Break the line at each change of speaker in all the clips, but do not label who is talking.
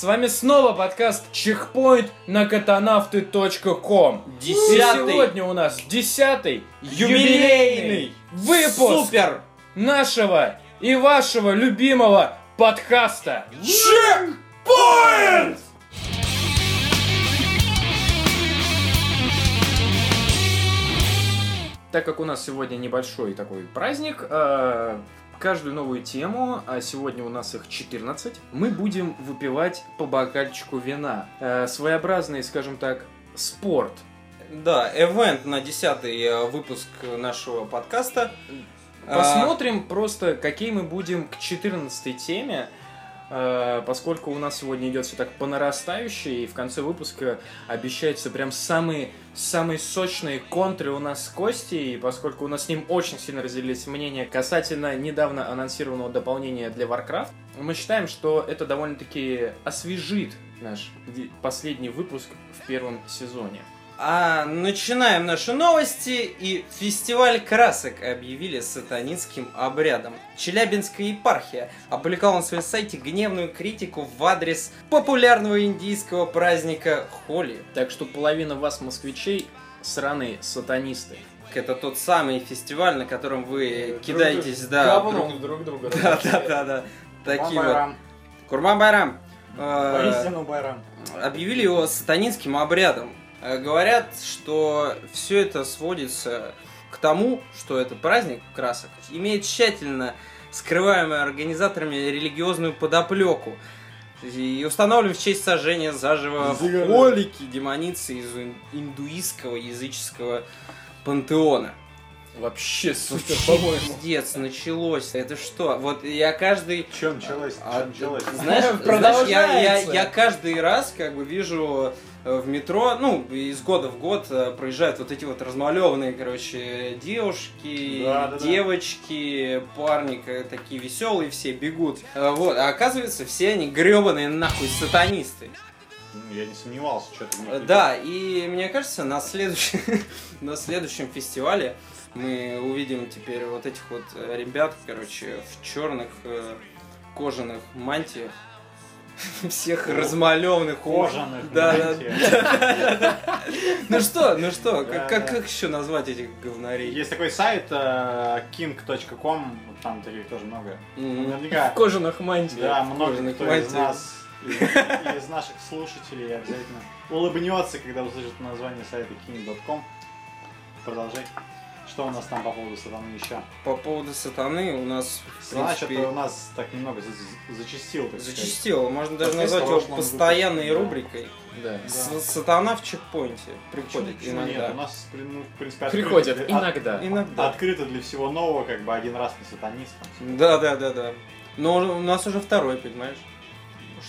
С вами снова подкаст Чекпоинт на катанавты.ком. И
Десятый.
сегодня у нас десятый
Юбилейный.
выпуск
Супер!
нашего и вашего любимого подкаста.
Чекпоинт!
Так как у нас сегодня небольшой такой праздник, э, каждую новую тему, а сегодня у нас их 14, мы будем выпивать по бокальчику вина. Э, своеобразный, скажем так, спорт.
Да, эвент на десятый э, выпуск нашего подкаста. А,
Посмотрим просто, какие мы будем к 14 теме, поскольку у нас сегодня идет все так по нарастающей, и в конце выпуска обещаются прям самые, самые сочные контры у нас с Костей, и поскольку у нас с ним очень сильно разделились мнения касательно недавно анонсированного дополнения для Warcraft, мы считаем, что это довольно-таки освежит наш последний выпуск в первом сезоне.
А начинаем наши новости, и фестиваль красок объявили сатанинским обрядом. Челябинская епархия опубликовала на своем сайте гневную критику в адрес популярного индийского праздника Холи.
Так что половина вас, москвичей, сраные сатанисты.
Это тот самый фестиваль, на котором вы кидаетесь, да,
говном друг друга.
Да, да, да, да. Такие вот. Курман Байрам. Э,
Поистину Байрам.
объявили его сатанинским обрядом. Э, Говорят, что все это сводится к тому, что этот праздник красок имеет тщательно скрываемую организаторами религиозную подоплеку и установлен в честь сожжения заживо
Зигарет.
холики, демоницы из ин- индуистского языческого пантеона.
Вообще супер, по-моему.
Пиздец, началось. Это что? Вот я каждый
Че началось?
а,
Че началось?
Знаешь, знаешь, я, я, я каждый раз как бы вижу в метро, ну, из года в год э, проезжают вот эти вот размалеванные, короче, девушки,
Да-да-да.
девочки, парни э, такие веселые все бегут. Э, Вот, а оказывается, все они гребаные нахуй сатанисты.
Ну, Я не сомневался, что ты
Э, Да, и мне кажется, на следующем, на следующем фестивале мы увидим теперь вот этих вот э, ребят, короче, в черных э, кожаных мантиях. Всех размалеванных.
Кожаных
Да, да. Ну что, ну что, как, еще назвать этих говнарей?
Есть такой сайт э, king.com, там таких тоже много. Наверняка,
В кожаных мантиях.
да, много кто из нас, из наших слушателей обязательно улыбнется, когда услышит название сайта king.com. Продолжай. Что у нас там по поводу сатаны еще?
По поводу сатаны у нас,
Значит,
принципе,
у нас так немного за- за- зачастил, так сказать.
зачастило. Можно даже
в
назвать его постоянной
выпуске, да.
рубрикой.
Да.
Да.
Сатана в чекпоинте приходит
Почему
иногда.
Нет, у нас, ну, в принципе, открыто
Приходят
для- от-
иногда.
Иногда.
Открыто для всего нового, как бы один раз не сатанист.
Да, да, да, да. Но у нас уже второй, понимаешь?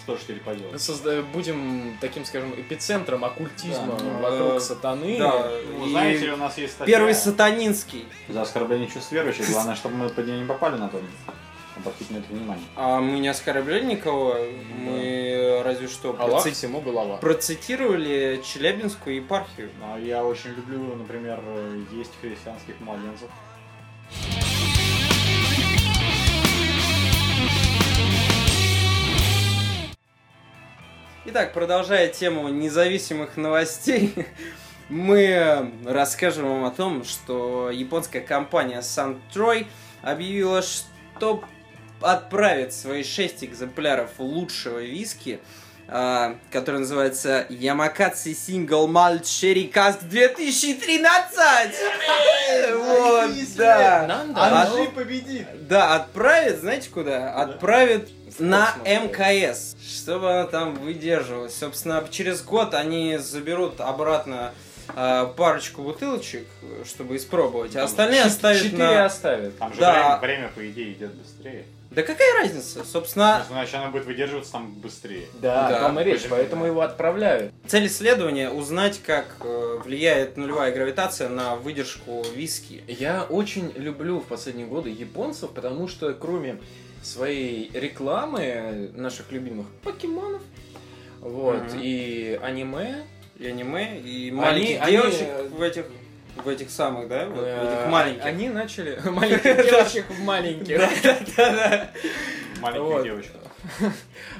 Что ж теперь поделать?
Созда- Будем таким, скажем, эпицентром оккультизма
Да,
вокруг
э,
сатаны.
да. И
знаете, у нас есть статья
Первый сатанинский.
за оскорбление чувств верующих. Главное, чтобы мы под нее не попали на то. Обратите на это внимание.
А мы не оскорбляли никого. Мы разве что
Аллах
проци-
всему голова.
процитировали Челябинскую епархию.
Но я очень люблю, например, есть христианских младенцев.
Итак, продолжая тему независимых новостей, мы расскажем вам о том, что японская компания Suntroy объявила, что отправит свои 6 экземпляров лучшего виски, а, который называется Ямакаци Single Malt Sherry Cask 2013! Вот, да.
Нанда,
А
ну,
победит!
Да, отправит, знаете куда? Отправит на. МКС, чтобы она там выдерживалась. Собственно, через год они заберут обратно э, парочку бутылочек, чтобы испробовать, а остальные оставят
Четыре
на...
оставят.
Там же
Да.
время, время, по идее, идет быстрее.
Да какая разница? Собственно,
Значит, она будет выдерживаться там быстрее.
Да,
Да,
о том и речь,
почему,
поэтому его отправляют.
цель исследования узнать, как э, влияет нулевая гравитация на выдержку виски.
Я очень люблю в последние годы японцев, потому что кроме своей рекламы наших любимых покемонов, вот,
Мгм.
и аниме,
И аниме, и маленьких
они,
девочек
э,
в этих в этих самых, да? Вот, в
э,
этих маленьких.
Они начали... Маленьких девочек в маленьких.
Маленьких девочек.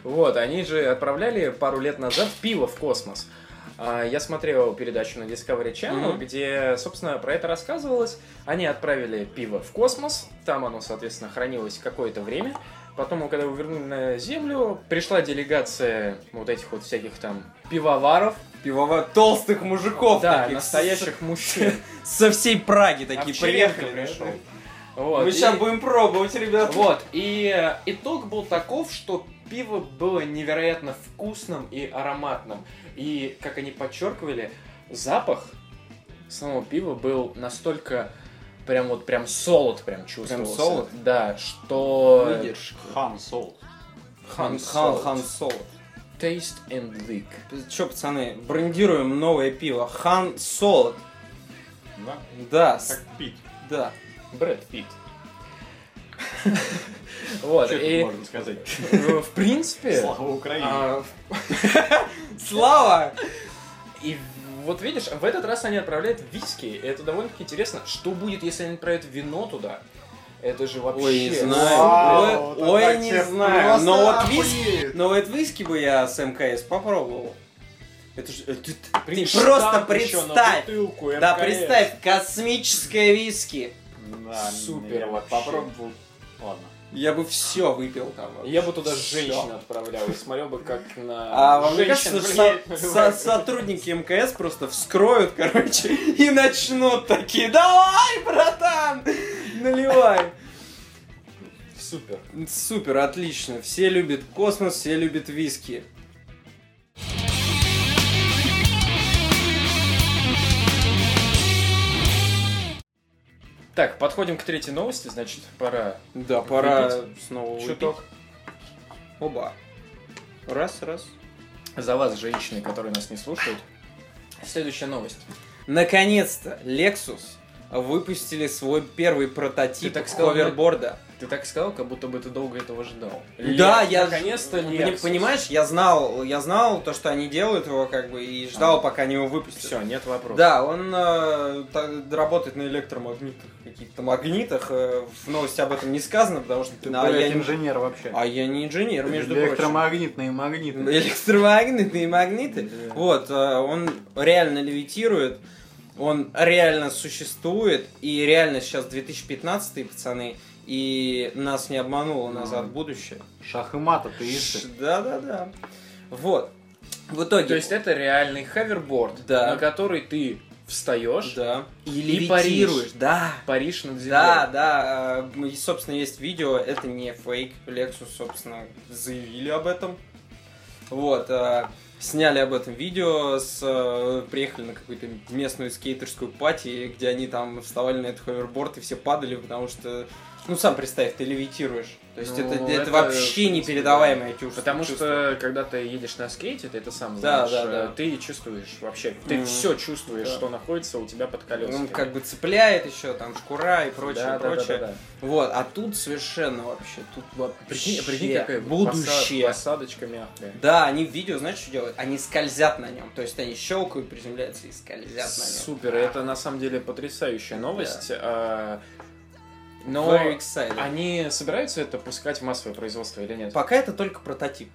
Вот, они же отправляли пару лет назад пиво в космос. А, Я смотрел передачу на Discovery Channel,
Мгм.
где, собственно, про это рассказывалось. Они отправили пиво в космос, там оно, соответственно, хранилось какое-то время. Потом, когда его вернули на Землю, пришла делегация вот этих вот всяких там пивоваров,
Пивовар толстых мужиков
да,
таких,
настоящих мужчин.
с- со всей Праги такие приехали.
пришел. Вот,
Мы
и-
сейчас будем пробовать, ребят.
Вот, и э, итог был таков, что пиво было невероятно вкусным и ароматным. И, как они подчеркивали, запах самого пива был настолько прям вот прям солод прям чувствовался.
солод?
Да, что...
Выдержки.
Хан Сол.
Хан,
Хан
хан,
Солод.
Солод.
Taste and lick.
Че, пацаны, брендируем новое пиво. Хан Солод.
Да?
Да,
Как пить.
да.
Брэд Питт. Вот,
Что
и
можно сказать?
э, в принципе...
Слава Украине.
а,
Слава!
И вот видишь, в этот раз они отправляют виски. И это довольно-таки интересно. Что будет, если они отправят вино туда? Это же вообще...
Ой, не знаю.
Вау,
Ой, ой, не знаю. Но вот виски-. Но вот виски бы я с МКС попробовал. Это же... это- Ты, ты просто представь!
бутылку
Да, представь, космическое виски.
Да,
Супер вообще.
попробовал. Ладно.
Я бы все выпил там. вообще.
Я бы туда
Всё.
женщин отправлял и смотрел бы, как на
А вам кажется, со- со- сотрудники МКС просто вскроют, короче, и начнут такие, давай, братан, наливай.
Супер.
Супер, отлично. Все любят космос, все любят виски.
Так, подходим к третьей новости, значит, пора
Да, пора
Выпить
снова выпить.
чуток.
Оба. Раз, раз.
За вас, женщины, которые нас не слушают. Следующая новость.
Наконец-то Lexus выпустили свой первый прототип
Ты так сказал,
ховерборда.
Ты так сказал, как будто бы ты долго этого ждал.
Да,
Лексус,
я
наконец-то Lexus.
понимаешь, я знал, я знал то, что они делают его, как бы, и ждал, пока они его выпустят.
Все, нет вопросов.
Да, он э, та- работает на электромагнитах, каких-то магнитах. э, в новости об этом не сказано, потому что
Ты,
а,
блядь,
я, не-
инженер вообще.
а я не инженер, между прочим.
Электромагнитные магниты.
Электромагнитные магниты.
Да.
Вот, э, он реально левитирует, он реально существует, и реально сейчас 2015 пацаны, и нас не обмануло назад в будущее.
Шах и мат, атеисты.
Да-да-да. Вот. В итоге...
То есть это реальный хаверборд,
Да.
на который ты встаешь,
Да. И
И
левитируешь. Да.
паришь над землей.
Да, да, э, и, собственно, есть видео, это не фейк, Lexus, собственно, заявили об этом. Вот, э, сняли об этом видео, с, э, приехали на какую-то местную скейтерскую пати, где они там вставали на этот ховерборд и все падали, потому что, ну, сам представь, ты левитируешь. То есть
Ну,
это, это,
это,
вообще непередаваемое чувство.
Потому
чувство.
что, когда ты едешь на скейте, ты это сам
Да,
знаешь,
да,
э,
да.
ты чувствуешь вообще, ты
Мгм.
все чувствуешь,
Да.
что находится у тебя под колесами.
Он как бы цепляет еще, там, шкура и прочее,
да, да,
прочее.
да, да,
Вот, а тут совершенно вообще, тут вообще
Прикинь, прикинь, какая
будущее.
посад- посадочка мягкая.
Да, они в видео, знаешь, что делают? Они скользят на нем. То есть они щелкают, приземляются и скользят на нем.
Супер, это на самом деле потрясающая новость. а, Но
Very excited.
они собираются это пускать в массовое производство или нет?
Пока это только прототип.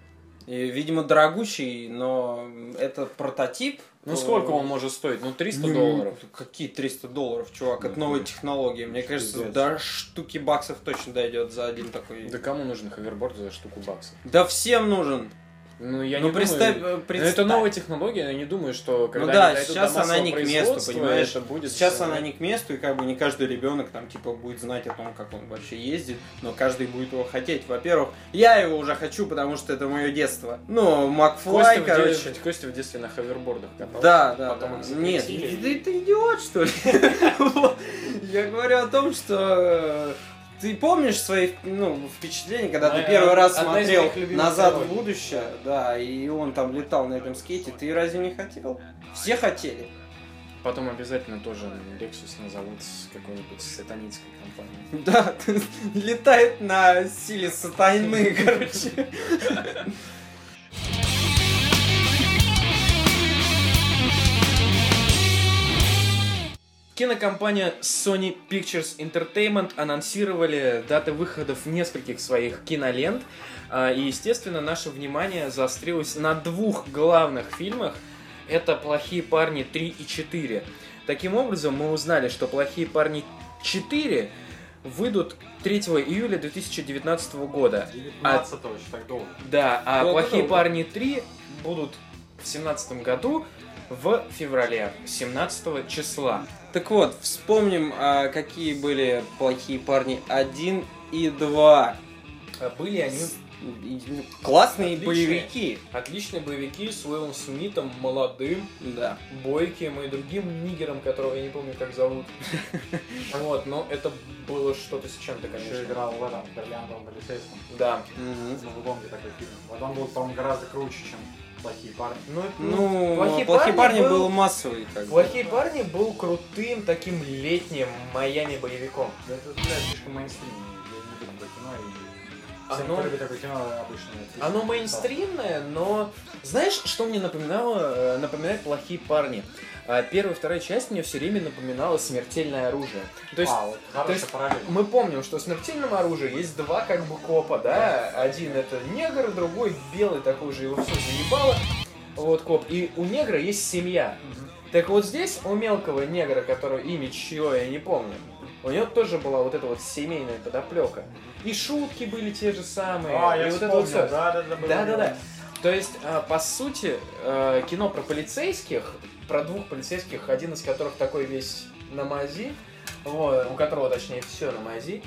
И, видимо, дорогущий, но это прототип.
Ну
то-
сколько он может стоить? Ну 300
Ну,
долларов.
Какие 300 долларов, чувак?
Ну,
Это новая
блин.
технология. Мне кажется, до штуки баксов точно дойдет за один такой.
Да кому нужен ховерборд за штуку баксов?
Да всем нужен.
Ну я
ну
не
представь,
думаю...
э,
Ну,
представь.
это новая технология, я не думаю, что когда
Ну да, сейчас она не к месту, понимаешь?
это будет
Сейчас она не к месту, и как бы не каждый ребенок там типа будет знать о том, как он вообще ездит, но каждый будет его хотеть. Во-первых, я его уже хочу, потому что это мое детство. Ну, Макфлай,
Костя, в
короче.
детстве, Костя в детстве на ховербордах катался.
Да, да,
Потом
да. Нет, ты, ты идиот, что ли? Я говорю о том, что э, ты помнишь свои ну, впечатления, когда ты
Моя-
первый раз смотрел назад в будущее, да, и он там летал на этом скейте, ты разве не хотел? Все хотели.
Потом обязательно тоже Lexus назовут с какой-нибудь сатанинской компанией.
Да, летает на силе сатаны, короче.
Кинокомпания Sony Pictures Entertainment анонсировали даты выходов нескольких своих кинолент. А, И, естественно, наше внимание заострилось на двух главных фильмах. Это «Плохие парни 3» и «4». Таким образом, мы узнали, что «Плохие парни 4» выйдут 3 июля 2019 года.
19 еще так долго.
Да, а
Долго,
«Плохие
долго.
парни 3» будут в 2017 году в феврале, 17 числа.
Так вот, вспомним, а, какие были плохие парни 1 и 2.
А Были они
Классные
Отличные.
боевики.
отличные боевики с Уиллом Смитом, молодым,
Да.
бойким и другим нигером, которого я не помню, как зовут. Вот, но это было что-то с чем-то,
Еще
конечно.
играл в этом, в бриллиантовом полицейском.
Да.
Ну, вы помните такой фильм. Вот он был, по-моему, гораздо круче, чем плохие парни.
Ну,
Ну,
«Плохие
плохие,
парни»
парни
был-
был массовый. Как бы.
Плохие парни был крутым таким летним Майами боевиком.
Да Это, блядь, слишком мейнстрим. Я не люблю кино. И...
Оно-
кто любит такое кино, обычно...
Оно мейнстримное, но знаешь, что мне напоминало? Э, Напоминает плохие парни. А, Первая и вторая часть мне все время напоминала смертельное оружие. То есть
а, вот хорошая
есть
параллель.
мы помним, что в смертельном оружии есть два как бы копа, да? Один это негр, другой белый такой же, его все заебало. Вот коп. И у негра есть семья. Так вот здесь у мелкого негра, которого имя чье я не помню, у него тоже была вот эта вот семейная подоплека. И шутки были те же самые.
А,
и
я
вот это
вспомнил,
вот всё.
да, да, да,
Да, да, да. То есть, а, по сути, э, кино про полицейских, про двух полицейских, один из которых такой весь на мази, вот, у которого, точнее, все на мази.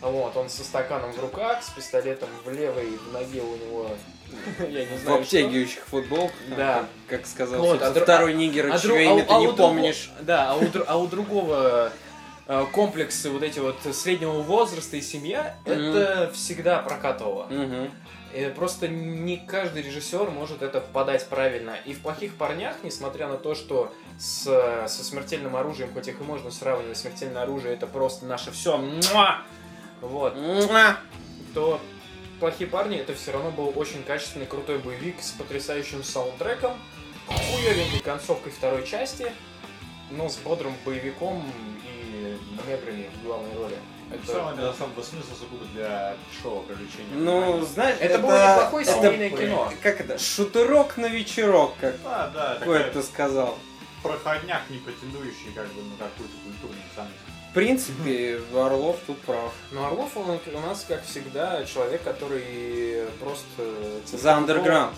Вот, он со стаканом в руках, с пистолетом в левой в ноге у него, я не
В
знаю,
обтягивающих футболках.
Да.
Как, сказал
Вот, а
второй нигер,
А
чье имя
а-
ты
а
не помнишь.
Да, а у, а другого э, комплексы вот эти вот среднего возраста и семья, это всегда прокатывало. И просто не каждый режиссер может это подать правильно. И в плохих парнях, несмотря на то, что с, со смертельным оружием, хоть их и можно сравнивать, смертельное оружие это просто наше все. Вот.
Муа!
То плохие парни это все равно был очень качественный, крутой боевик с потрясающим саундтреком, хуевенькой концовкой второй части, но с бодрым боевиком и неграми в главной роли.
Это все равно без особого смысла сугубо для шоу привлечения.
Ну, знаешь,
Это было неплохое
это-
семейное кино.
Как это? Шутерок на вечерок, как
Да, да,
кое-кто сказал.
проходняк, не претендующий как бы на какую-то культурную ценность.
В принципе, Орлов тут прав.
Но Орлов, он у нас, как всегда, человек, который просто...
За андерграунд.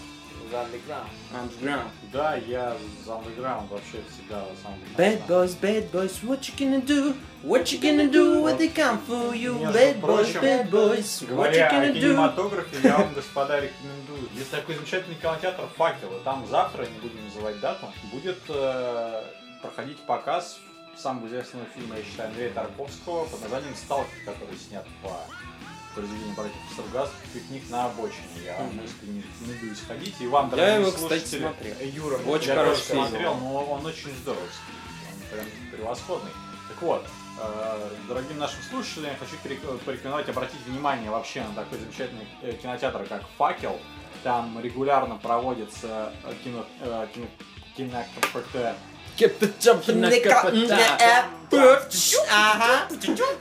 За андерграунд.
Underground.
Да, я за underground вообще всегда сам.
Bad boys, bad boys, what you gonna do? What you gonna do when they come for you?
Между
Bad boys,
прочим,
bad boys, what you
Говоря о
gonna do?
кинематографе, я вам, господа, рекомендую. Есть такой замечательный кинотеатр и там завтра, не будем называть дату, будет э, проходить показ самого известного фильма, я считаю, Андрея Тарковского под названием «Сталкер», который снят по произведению братьев Стругацких «Пикник на обочине». Я вам
Мгм.
искренне рекомендую сходить. И вам,
Я
дорогие
его, кстати,
слушатели,
смотрел.
Юра,
Очень
я
хороший
тоже смотрел, но он очень здоровский. Он прям превосходный. Так вот, э, дорогим нашим слушателям я хочу порекомендовать обратить внимание вообще на такой замечательный э, кинотеатр, как «Факел». Там регулярно проводятся э, кино, э, кино, кино-
Get the jump in the
Ага.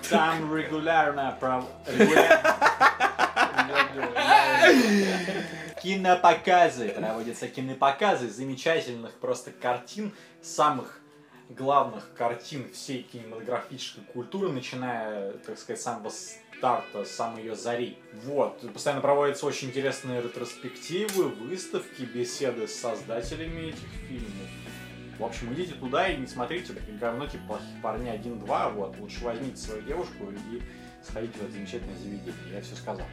Там регулярно пров... Кинопоказы. Проводятся кинопоказы замечательных просто картин, самых главных картин всей кинематографической культуры, начиная, так сказать, с самого старта, с самой ее зари. Вот. Постоянно проводятся очень интересные ретроспективы, выставки, беседы с создателями этих фильмов. В общем, идите туда и не смотрите говно типа плохих парней 1-2, вот. Лучше возьмите свою девушку и сходите в это замечательное заведение. Я все сказал.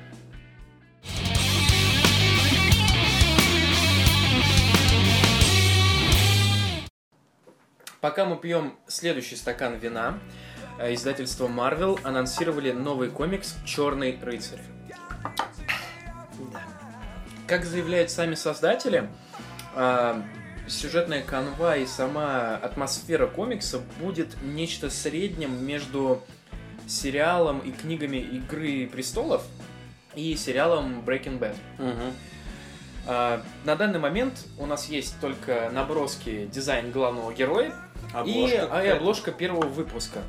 Пока мы пьем следующий стакан вина, э, издательство Marvel анонсировали новый комикс «Черный рыцарь». Как заявляют сами создатели, а, сюжетная канва и сама атмосфера комикса будет нечто средним между сериалом и книгами «Игры престолов» и сериалом Breaking Bad.
Мгм.
А, На данный момент у нас есть только наброски дизайн главного героя, и, а, и обложка первого выпуска.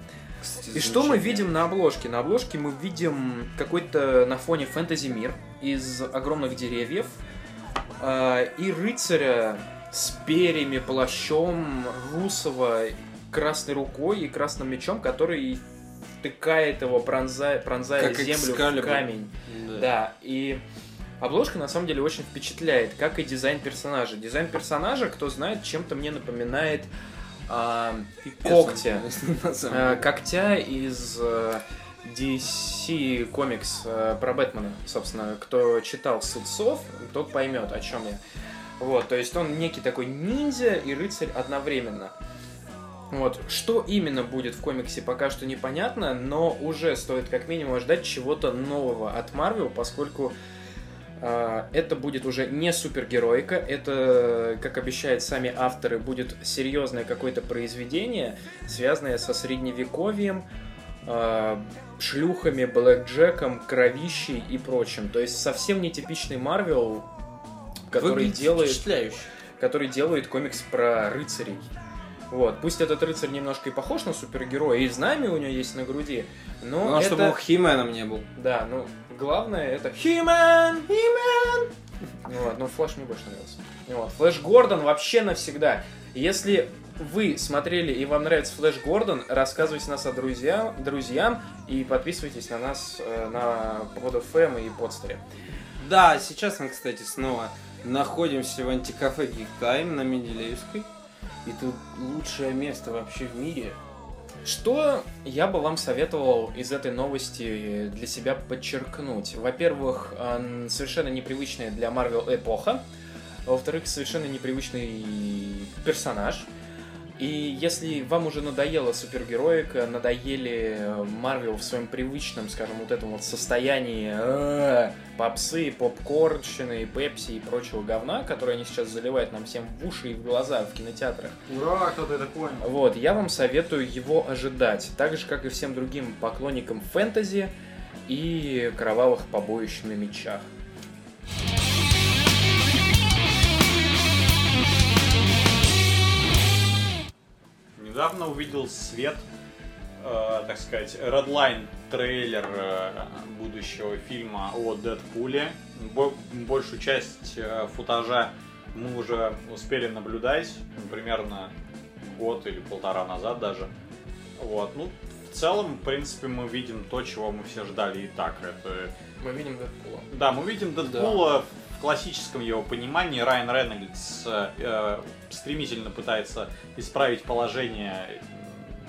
Кстати,
И что мы видим на обложке? На обложке мы видим какой-то на фоне фэнтези мир из огромных деревьев а, и рыцаря с перьями, плащом, русого, красной рукой и красным мечом, который втыкает его, пронзая, пронзая
Как
землю в
Экскалибур.
камень.
Да.
Да, и обложка на самом деле очень впечатляет, как и дизайн персонажа. Дизайн персонажа, кто знает, чем-то мне напоминает
Пипец,
когтя. Э, когтя из э, DC комикс э, про Бэтмена, собственно, кто читал Судцов, тот поймет, о чем я. Вот, то есть он некий такой ниндзя и рыцарь одновременно. Вот, что именно будет в комиксе, пока что непонятно, но уже стоит как минимум ждать чего-то нового от Марвел, поскольку э, это будет уже не супергероика, это, как обещают сами авторы, будет серьезное какое-то произведение, связанное со средневековьем, э, шлюхами, блэкджеком, кровищей и прочим. То есть совсем нетипичный Марвел, который
Выглядит
делает который делает комикс про рыцарей. Вот. Пусть этот рыцарь немножко и похож на супергероя, и знамя у него есть на груди, но
Ну, а
это...
чтобы он Хименом не был.
Да, ну, главное это He-Man! He-Man! Вот, ну, Флэш мне больше нравился. Вот, Флэш Гордон вообще навсегда. Если вы смотрели и вам нравится Флэш Гордон, рассказывайте нас о друзьям, друзьям и подписывайтесь на нас э, на PodFM и Подстере.
Да, сейчас мы, кстати, снова находимся в антикафе Time на Менделеевской. И тут лучшее место вообще в мире.
Что я бы вам советовал из этой новости для себя подчеркнуть? Во-первых, ан- совершенно непривычная для Марвел эпоха. Во-вторых, совершенно непривычный персонаж. И если вам уже надоела супергероика, надоели э, Марвел в своем привычном, скажем, вот этом вот состоянии э, попсы, попкорнщины, пепси и прочего говна, которое они сейчас заливают нам всем в уши и в глаза в кинотеатрах,
Ура, кто-то это понял.
вот, я вам советую его ожидать, так же, как и всем другим поклонникам фэнтези и кровавых побоищ на мечах.
Недавно увидел свет, э, так сказать, Redline трейлер э, будущего фильма о Дэдпуле. Бо- большую часть э, футажа мы уже успели наблюдать, ну, примерно год или полтора назад даже. Вот, ну, в целом, в принципе, мы видим то, чего мы все ждали и так. Это
Мы видим Дэдпула.
да, мы видим Дэдпула в классическом его понимании. Райан Рейнольдс э, стремительно пытается исправить положение э,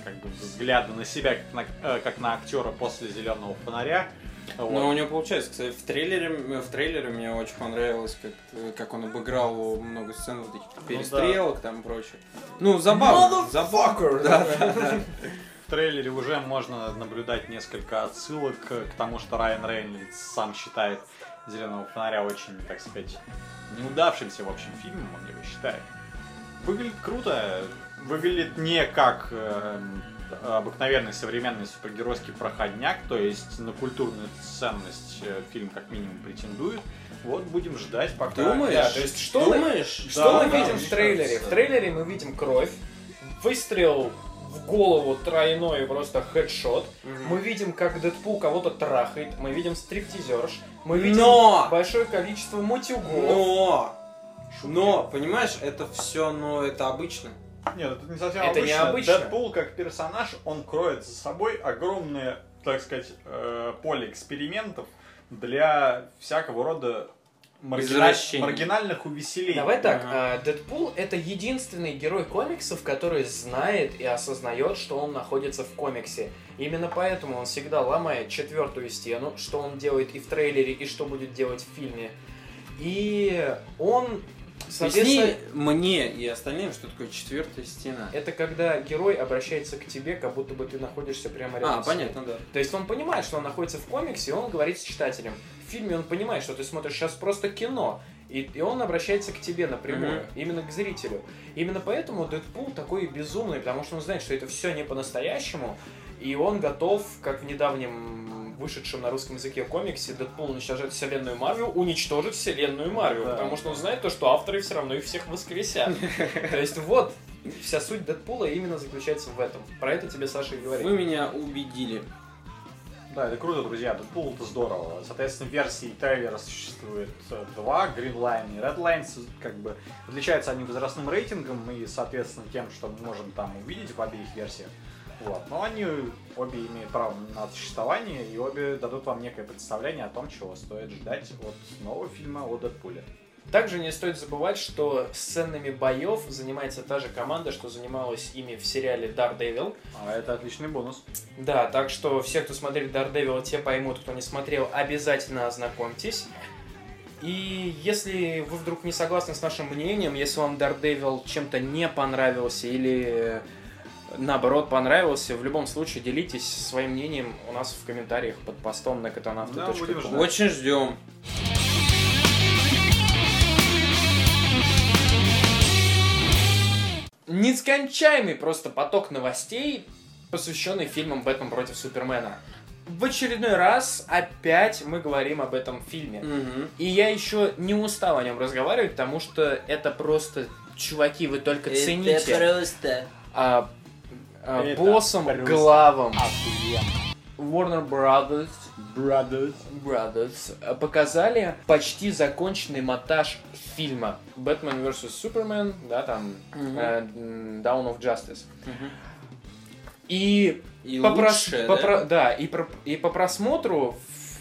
как бы взгляда на себя как на, э, как на актера после зеленого фонаря. Вот.
Но у него получается, кстати, в трейлере, в трейлере мне очень понравилось, как, э, как он обыграл много сцен вот этих перестрелок там и прочее. Ну, забавно. Забавно. Да, да, да.
В трейлере уже можно наблюдать несколько отсылок к тому, что Райан Рейнольдс сам считает зеленого фонаря очень, так сказать, неудавшимся в общем фильмом, он его считает. Выглядит круто, выглядит не как эм, обыкновенный современный супергеройский проходняк, то есть на культурную ценность э, фильм как минимум претендует. Вот будем ждать пока.
Думаешь?
Да, то есть что мы-
Думаешь?
Что
Да,
мы
да,
видим в трейлере? В трейлере мы видим кровь, выстрел в голову тройной просто хедшот.
Мгм.
Мы видим, как Дэдпул кого-то трахает. Мы видим стриптизерш. Мы видим
Но!
большое количество мутюгов.
Но! Но, понимаешь, это все, но это обычно.
Нет, это не совсем
Это
обычно.
необычно.
Дэдпул как персонаж, он кроет за собой огромное, так сказать, э, поле экспериментов для всякого рода маргина- маргинальных увеселений.
Давай так,
Ага.
а, Дэдпул это единственный герой комиксов, который знает и осознает, что он находится в комиксе. Именно поэтому он всегда ломает четвертую стену, что он делает и в трейлере, и что будет делать в фильме. И он, соответственно,
Объясни мне и остальным, что такое четвертая стена.
это когда герой обращается к тебе, как будто бы ты находишься прямо рядом
А,
с ним.
понятно, да.
То есть он понимает, что он находится в комиксе, и он говорит с читателем. В фильме он понимает, что ты смотришь сейчас просто кино, и, и он обращается к тебе напрямую,
Мгм.
именно к зрителю. Именно поэтому Дэдпул такой безумный, потому что он знает, что это все не по-настоящему, и он готов, как в недавнем вышедшем на русском языке комиксе, Дэдпул уничтожает вселенную Марвел, уничтожить вселенную Марвел,
Да.
потому что он знает то, что авторы все равно их всех воскресят. То есть вот вся суть Дэдпула именно заключается в этом. Про это тебе Саша и говорит.
Вы меня убедили.
Да, это круто, друзья. Deadpool это здорово. Соответственно, версий трейлера существует э, два, Green Line и Red Line, с- как бы отличаются они возрастным рейтингом и, соответственно, тем, что мы можем там увидеть в обеих версиях. Вот. Но они обе имеют право на существование, и обе дадут вам некое представление о том, чего стоит ждать от нового фильма о Дэдпуле.
Также не стоит забывать, что сценами боев занимается та же команда, что занималась ими в сериале Daredevil.
А это отличный бонус.
Да, так что все, кто смотрели Daredevil, те поймут, кто не смотрел, обязательно ознакомьтесь. И если вы вдруг не согласны с нашим мнением, если вам Daredevil чем-то не понравился или наоборот понравился, в любом случае делитесь своим мнением у нас в комментариях под постом на
Да,
катанавту.ком.
будем ждать.
Очень ждем.
Нескончаемый просто поток новостей, посвященный фильмам «Бэтмен против Супермена». В очередной раз опять мы говорим об этом фильме.
Мгм.
И я еще не устал о нем разговаривать, потому что это просто, чуваки, вы только цените.
просто.
А, а, боссом,
просто
главом
Охуенно.
Warner Brothers,
Brothers.
Brothers показали почти законченный монтаж фильма Batman vs. Superman, да, там
Мгм.
э, м, Dawn of Justice.
Мгм.
И
И
по
лучшее,
по
да?
про- да, и, про- и по просмотру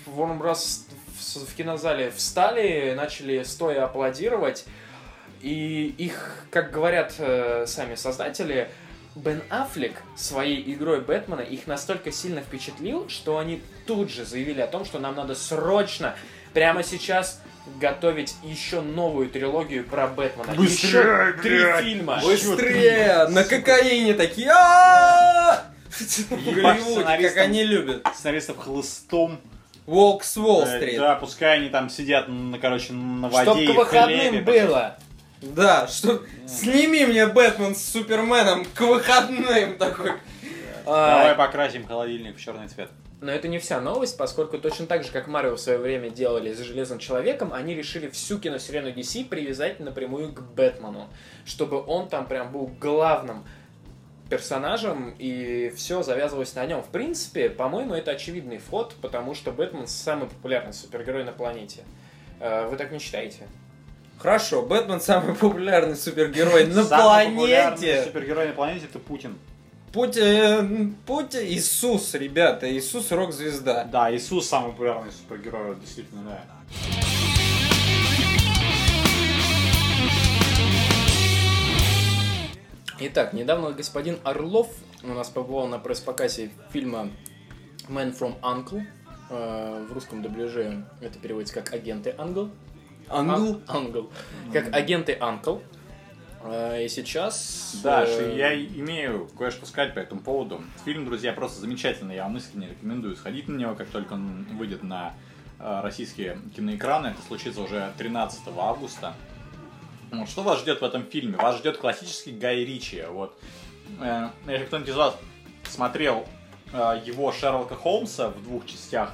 в Warner Bros. в, в кинозале встали, начали стоя аплодировать. И их, как говорят э, сами создатели, Бен Аффлек своей игрой Бэтмена их настолько сильно впечатлил, что они тут же заявили о том, что нам надо срочно, прямо сейчас, готовить еще новую трилогию про Бэтмена.
Быстрее,
еще три
блядь!
фильма.
Быстрее! На кокаине такие. Голливуд, как они любят.
Сценаристов хлыстом.
Волк с
Э,
Уолл-стрит.
Да, пускай они там сидят, на, короче, на воде
Чтоб к выходным было.
Да, что... Сними мне Бэтмен с Суперменом к выходным такой.
Давай
А,
покрасим холодильник в черный цвет.
Но это не вся новость, поскольку точно так же, как Марвел в свое время делали с Железным Человеком, они решили всю киновселенную DC привязать напрямую к Бэтмену, чтобы он там прям был главным персонажем, и все завязывалось на нем. В принципе, по-моему, это очевидный ход, потому что Бэтмен самый популярный супергерой на планете. Э, Вы так не считаете?
Хорошо, Бэтмен самый популярный супергерой на
Самый популярный
планете.
супергерой на планете это Путин.
Путь, э, путь Иисус, ребята, Иисус рок-звезда.
Да, Иисус самый популярный супергерой, действительно, да.
Итак, недавно господин Орлов у нас побывал на пресс-показе фильма Man from Uncle. Э, В русском дубляже это переводится как «Агенты Ангел».
Англ.
А- Ангел. Как «Агенты Анкл». Э, И сейчас...
Дальше
э,
я имею кое-что сказать по этому поводу. Фильм, друзья, просто замечательный. Я вам искренне рекомендую сходить на него, как только он выйдет на э, российские киноэкраны. Это случится уже 13 августа. Вот, что вас ждет в этом фильме? Вас ждет классический Гай Ричи. Вот. Э, если кто-нибудь из вас смотрел э, его Шерлока Холмса в двух частях,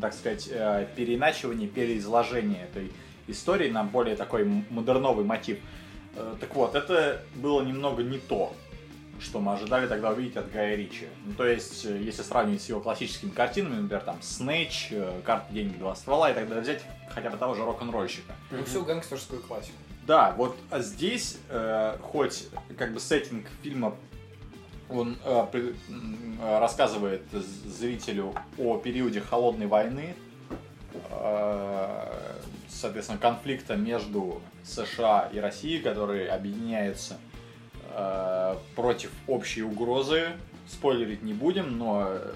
так сказать, э, переиначивание, переизложение этой истории на более такой модерновый мотив. Э, Так вот, это было немного не то, что мы ожидали тогда увидеть от Гая Ричи. Ну, то есть, э, если сравнивать с его классическими картинами, например, там, Снэч, э, Карты, деньги, два ствола и далее, взять хотя бы того же рок-н-ролльщика.
Ну, всю гангстерскую классику.
Да, вот а здесь, э, хоть как бы сеттинг фильма он э, при- э, рассказывает зрителю о периоде холодной войны, э, соответственно, конфликта между США и Россией, которые объединяются э, против общей угрозы. Спойлерить не будем, но, э,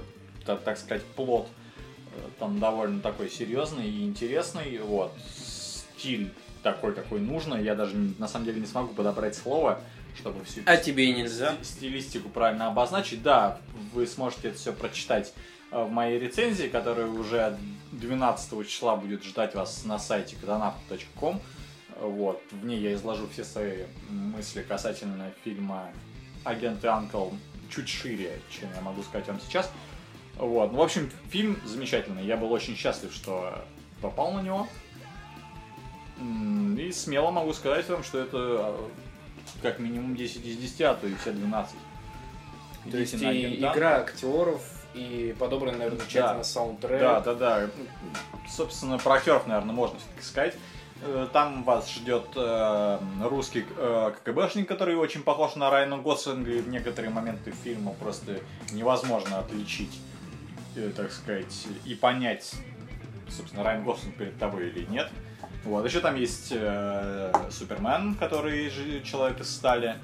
та- так сказать, плод э, там довольно такой серьезный и интересный. Вот. Стиль такой, какой нужно. Я даже на самом деле не смогу подобрать слово, чтобы всю
А тебе и нельзя.
сти- стилистику правильно обозначить. Да, вы сможете это все прочитать в моей рецензии, которая уже 12 числа будет ждать вас на сайте катанавт.ком. Вот, в ней я изложу все свои мысли касательно фильма «Агенты Анкл» чуть шире, чем я могу сказать вам сейчас. Вот, ну, в общем, фильм замечательный. Я был очень счастлив, что попал на него. И смело могу сказать вам, что это э, как минимум 10 из 10, а то и все 12.
То есть
Идите на
и игра актеров, и подобран, наверное, тщательно саундтрек.
Да, да, да. Собственно, про актеров, наверное, можно все-таки сказать. Э, Там вас ждет э, русский э, КГБшник, который очень похож на Райана Гослинга, и в некоторые моменты фильма просто невозможно отличить, э, так сказать, и понять, собственно, Райан Гослинг перед тобой или нет. Вот, еще там есть э, Супермен, который человек из стали.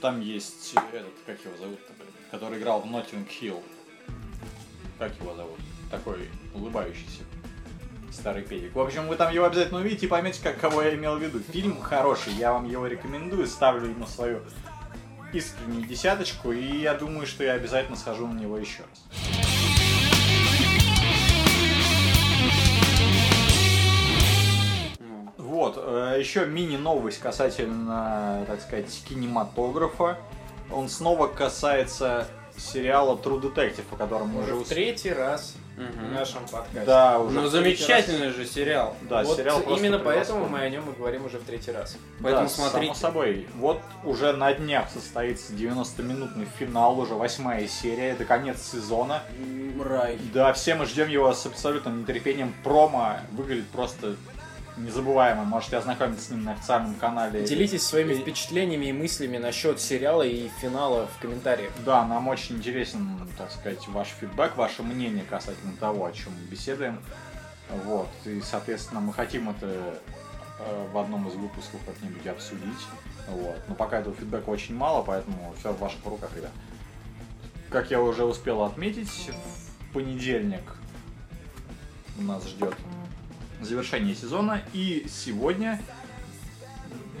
Там есть этот, как его зовут-то, который играл в Ноттинг Хилл. Как его зовут? Такой улыбающийся старый педик. В общем, вы там его обязательно увидите и поймете, как, кого я имел в виду. Фильм хороший, я вам его рекомендую, ставлю ему свою искреннюю десяточку, и я думаю, что я обязательно схожу на него еще раз. Вот, э, еще мини-новость касательно, так сказать, кинематографа. Он снова касается сериала True Detective, о котором мы
Уже в третий раз в
мгм.
нашем подкасте.
Да, уже
Ну,
в третий
замечательный же сериал.
Да,
вот
сериал просто
именно поэтому мы о нем и говорим уже в третий раз.
Поэтому
да,
смотрите.
Само собой. Вот уже на днях состоится 90-минутный финал, уже восьмая серия, это конец сезона.
Рай.
Да, все мы ждем его с абсолютным нетерпением. Промо выглядит просто незабываемо. Можете ознакомиться с ним на официальном канале.
Делитесь своими
И-
впечатлениями и мыслями насчет сериала и финала в комментариях.
Да, нам очень интересен, так сказать, ваш фидбэк, ваше мнение касательно того, о чем мы беседуем. Вот. И, соответственно, мы хотим это э, в одном из выпусков как-нибудь обсудить. Вот. Но пока этого фидбэка очень мало, поэтому все в ваших руках, ребят. Как я уже успел отметить, в понедельник нас ждет завершение сезона. И сегодня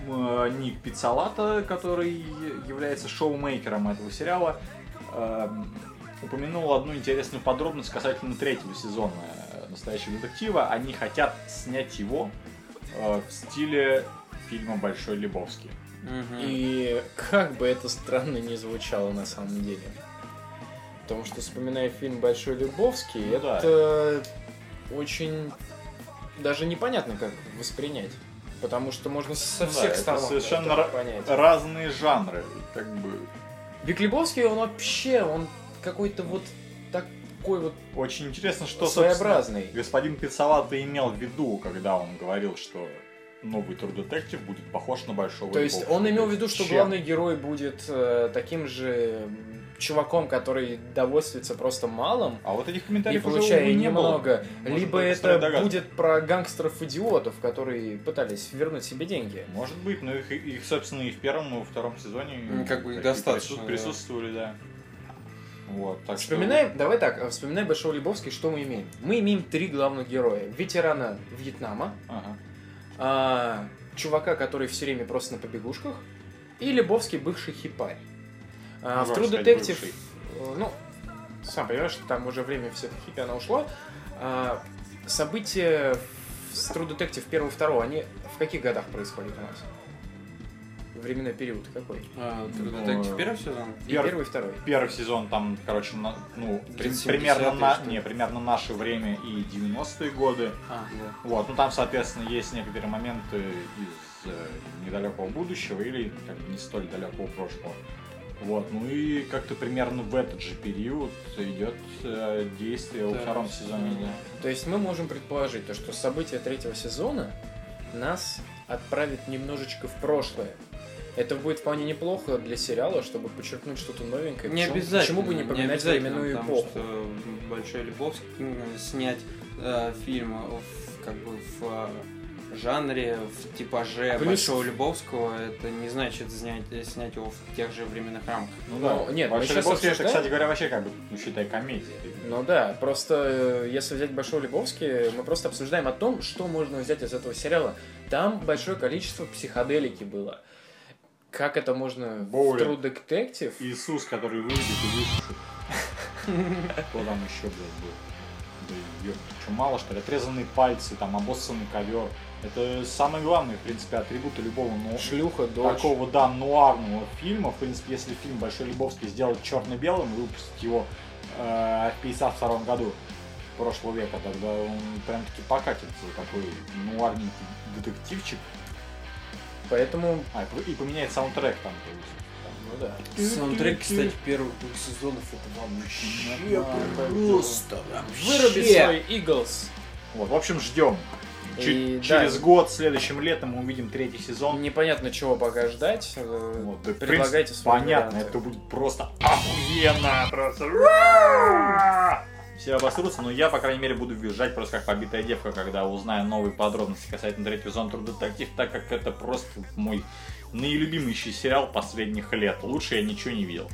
э, Ник Пиццалата, который является шоумейкером этого сериала, эм, упомянул одну интересную подробность касательно третьего сезона э, «Настоящего детектива». Они хотят снять его э, в стиле фильма «Большой Лебовский».
Мгм.
И как бы это странно не звучало на самом деле. Потому что, вспоминая фильм «Большой Любовский»,
Ну да.
это очень даже непонятно, как воспринять. Потому что можно со
да,
всех
это
сторон
совершенно
это понять.
Разные жанры, как бы
Вик Лебовский, он вообще, он какой-то вот такой вот
очень интересно, что
своеобразный.
господин Пиццалата имел в виду, когда он говорил, что новый True Detective будет похож на Большого
То есть он имел в виду, что
чем?
главный герой будет э, таким же чуваком, который довольствуется просто малым,
А вот этих комментариев уже,
получая
увы, не было.
немного.
Можно
Либо это будет про гангстеров-идиотов, которые пытались вернуть себе деньги.
Может быть, но их, их, собственно, и в первом, и во втором сезоне
как бы достаточно,
присутствовали, да. Вот, так что-
Вспоминаем, давай так, э, вспоминаем Большого Лебовский, что мы имеем? Мы имеем три главных героя. Ветерана Вьетнама,
Ага.
а, чувака, который все время просто на побегушках, и Лебовский бывший хипарь. А, в True Detective,
бывший.
э, ну, сам понимаешь, что там уже время все хиппи, она ушла. А, события в- с True Detective первого второго, они в каких годах происходят у нас? Временной период какой?
А, True Detective первый сезон?
И
Пер-
первый и второй.
Первый сезон там, короче, на- ну, при-
70-е,
примерно, на, не, примерно наше время и 90-е годы.
А, да.
Вот, ну там, соответственно, есть некоторые моменты из э, недалекого будущего или как бы не столь далекого прошлого. Вот, ну и как-то примерно в этот же период идет э, действие во
Да,
втором сезоне. да.
То есть мы можем предположить, то, что события третьего сезона нас отправят немножечко в прошлое. Это будет вполне неплохо для сериала, чтобы подчеркнуть что-то новенькое.
Не
Почему-
обязательно.
Почему бы не поминать
обязательно,
временную
потому
эпоху?
что Большой Лебовский снять э, фильм в, как бы в э, жанре, в типаже
Плюс-
Большого Любовского, это не значит снять, снять его в тех же временных рамках.
Ну
Ну,
да.
нет, мы
Большой
щас
Лебовский, это, кстати говоря, вообще как бы, ну, считай, комедия.
Ну да, просто э, если взять Большой Лебовский, мы просто обсуждаем о том, что можно взять из этого сериала. Там большое количество психоделики было. Как это можно
Боулинг.
в True Detective?
Иисус, который выйдет и высушит. Кто там еще, был? Ёпта, что, мало что ли? Отрезанные пальцы, там, обоссанный ковер. Это самые главные, в принципе, атрибуты любого ну,
Шлюха, дочь.
такого, да, нуарного фильма. В принципе, если фильм Большой Лебовский сделать черно-белым и выпустить его э, в 52 году прошлого века, тогда он прям таки покатится такой нуарненький детективчик.
Поэтому,
А, и поменяет саундтрек там, то есть.
Ну да.
Саундтрек, кстати, первых двух сезонов это вообще
просто
Выруби свой Eagles.
Вот, в общем, ждем.
И,
Чуть-
да.
Через год, следующим летом мы увидим третий сезон.
Непонятно, чего пока ждать. Э,
Вот, да, в
Предлагайте
принципе,
свои
Понятно,
варианты.
это будет просто охуенно. Просто. Все обосрутся, но я, по крайней мере, буду визжать просто как побитая девка, когда узнаю новые подробности касательно третьего сезона True Detective, так как это просто мой наилюбимейший сериал последних лет. Лучше я ничего не видел.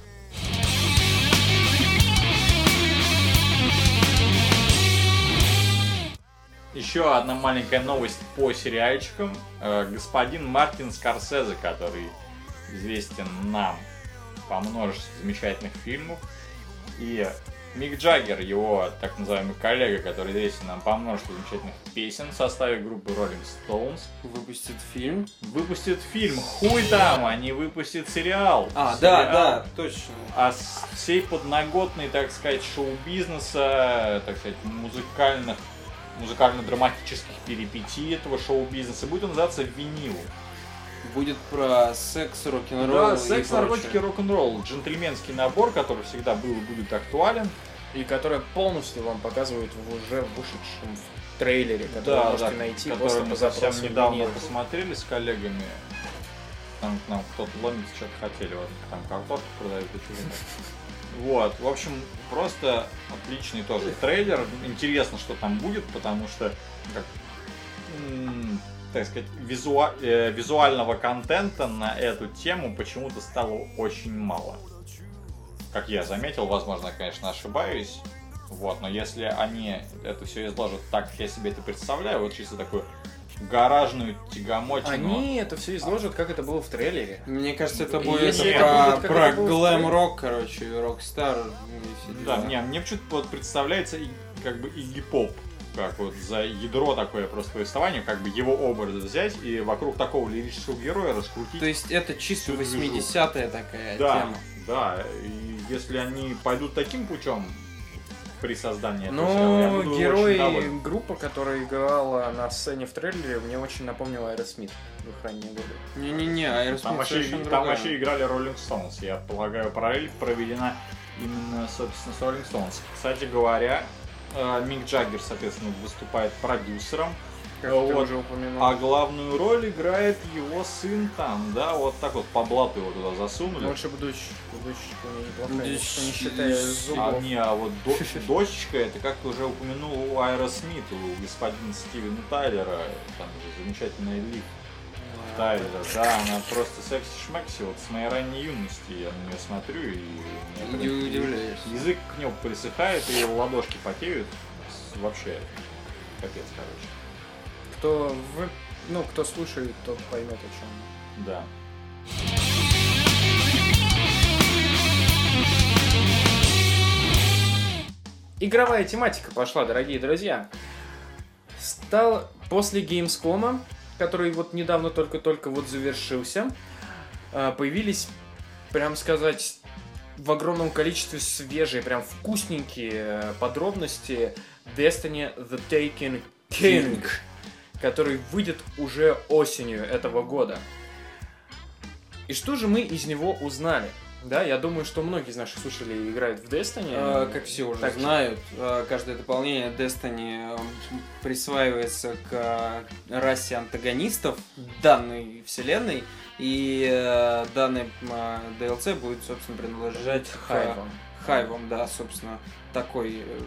Еще одна маленькая новость по сериальчикам. Э, Господин Мартин Скорсезе, который известен нам по множеству замечательных фильмов, и Мик Джаггер, его так называемый коллега, который известен нам по множеству замечательных песен в составе группы Rolling Stones,
Выпустит фильм.
выпустит фильм. Хуй там, они выпустят сериал.
А,
Сериал
да, да, точно.
а с всей подноготной, так сказать, шоу-бизнеса, так сказать, музыкальных, музыкально-драматических перипетий этого шоу-бизнеса будет он называться «Винил».
Будет про секс, рок-н-ролл.
Да, секс, наркотики, рок-н-ролл. Джентльменский набор, который всегда был и будет актуален.
И которая полностью вам показывают в уже вышедшем трейлере, который
Да,
вы можете
да,
найти
который мы совсем недавно
«Винил».
посмотрели с коллегами. Там к нам кто-то ломится, что-то хотели. Вот, там картошку продают и чего Вот, в общем, просто отличный тоже трейлер. Интересно, что там будет, потому что, как, м, так сказать, визуа- э, визуального контента на эту тему почему-то стало очень мало. Как я заметил, возможно, я, конечно, ошибаюсь. Вот, но если они это все изложат так, как я себе это представляю, вот чисто такую гаражную тягомотину.
Они это все изложат, как это было в трейлере.
Мне кажется, это будет
если
это
про,
будет,
про глэм-рок, короче, рок-стар.
Да, не, мне почему-то вот представляется и, как бы и поп как вот за ядро такое просто повествование, как бы его образ взять и вокруг такого лирического героя раскрутить.
То есть это чисто
Всю движуху.
80-я такая
да,
тема.
да, и если они пойдут таким путем при создании буду
герой группа, которая играла на сцене в трейлере, мне очень напомнила Аэросмит в их ранние годы.
Не-не-не,
Там
Аэросмит
вообще,
совершенно
там
другая.
вообще играли Rolling Stones. Я полагаю, параллель проведена именно, собственно, с Rolling Stones. Кстати говоря, Мик Джаггер, соответственно, выступает продюсером,
Как
Вот.
ты уже упомянул.
а главную роль играет его сын там, да, вот так вот по блату его туда засунули.
Лучше бы дочь, дочечка неплохая,
Дочь-
не считая
А,
зубов.
не, а вот до- дочечка, это как ты уже упомянул у Аэросмит, у господина Стивена Тайлера, там же замечательная Лив Тайлера, да, она просто секси-шмекси, вот с моей ранней юности я на нее смотрю и...
Не удивляешься.
Язык к нему присыхает и ладошки потеют. Вообще, капец, короче.
Кто вы, ну, кто слушает, тот поймет о чем.
Да.
Игровая тематика пошла, дорогие друзья. Стал после Gamescom, который вот недавно только-только вот завершился, а, появились, прям сказать, в огромном количестве свежие, прям вкусненькие э, подробности Destiny The Taken King, который выйдет уже осенью этого года. И что же мы из него узнали? Да, я думаю, что многие из наших слушателей играют в Destiny.
А, Как все уже
Так
знают, а, каждое дополнение Destiny м, присваивается к а, расе антагонистов данной вселенной, и данный а, DLC будет, собственно, принадлежать к
Хайвом.
Хайвам, да, собственно, такой э,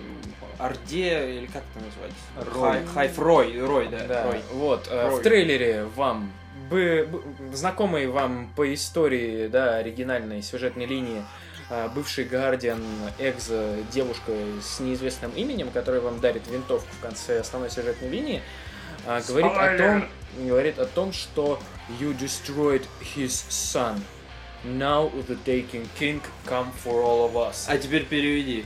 Орде, или как это назвать?
Рой.
Хай- Хайв Рой, Рой, да,
Да,
Рой.
вот, э,
Рой.
в трейлере вам бы, знакомый вам по истории, да, оригинальной сюжетной линии э, бывший Гардиан, экс девушка с неизвестным именем, которая вам дарит винтовку в конце основной сюжетной линии, э, говорит о том, говорит о том, что you destroyed his son. Now the taking king come for all of us.
А теперь переведи.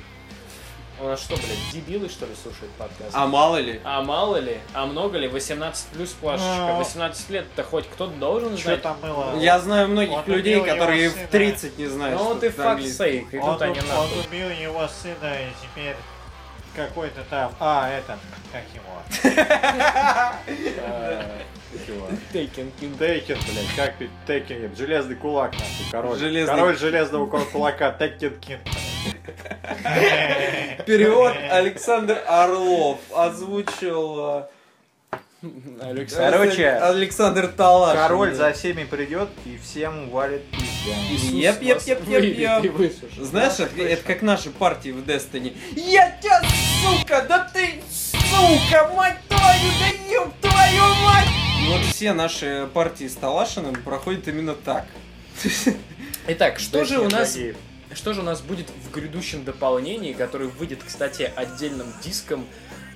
У нас что, блядь, дебилы, что ли, слушают подкаст?
А мало ли?
А мало ли? А много ли? 18 плюс плашечка.
Ну,
18 лет-то хоть кто-то должен
Что
знать.
там было?
Я знаю многих
Он
людей,
убил его
которые в
сына.
30 не знают,
Ну
что
ты
это
fuck
английский.
идут
Он,
они
уб-
нахуй.
он убил его сына и теперь какой-то там... А, этот, как его?
Tekken King.
Tekken, блядь, как ты Tekken? Железный кулак, нахуй, король.
Железный-
Король железного ку- кулака, Tekken King.
Перевод Александр Орлов озвучил э,
Александр.
Короче,
Александр Талаш.
Король за всеми придет и всем ввалит пизды.
Иисус
Еп, еп, еп, еп. Знаешь, это, это как наши партии в Destiny. Я тебя, сука, да ты, сука, мать твою, да ёб твою мать! И вот все наши партии с Талашиным проходят именно так.
Итак, что же у нас
злодеев.
Что же у нас будет в грядущем дополнении, который выйдет, кстати, отдельным диском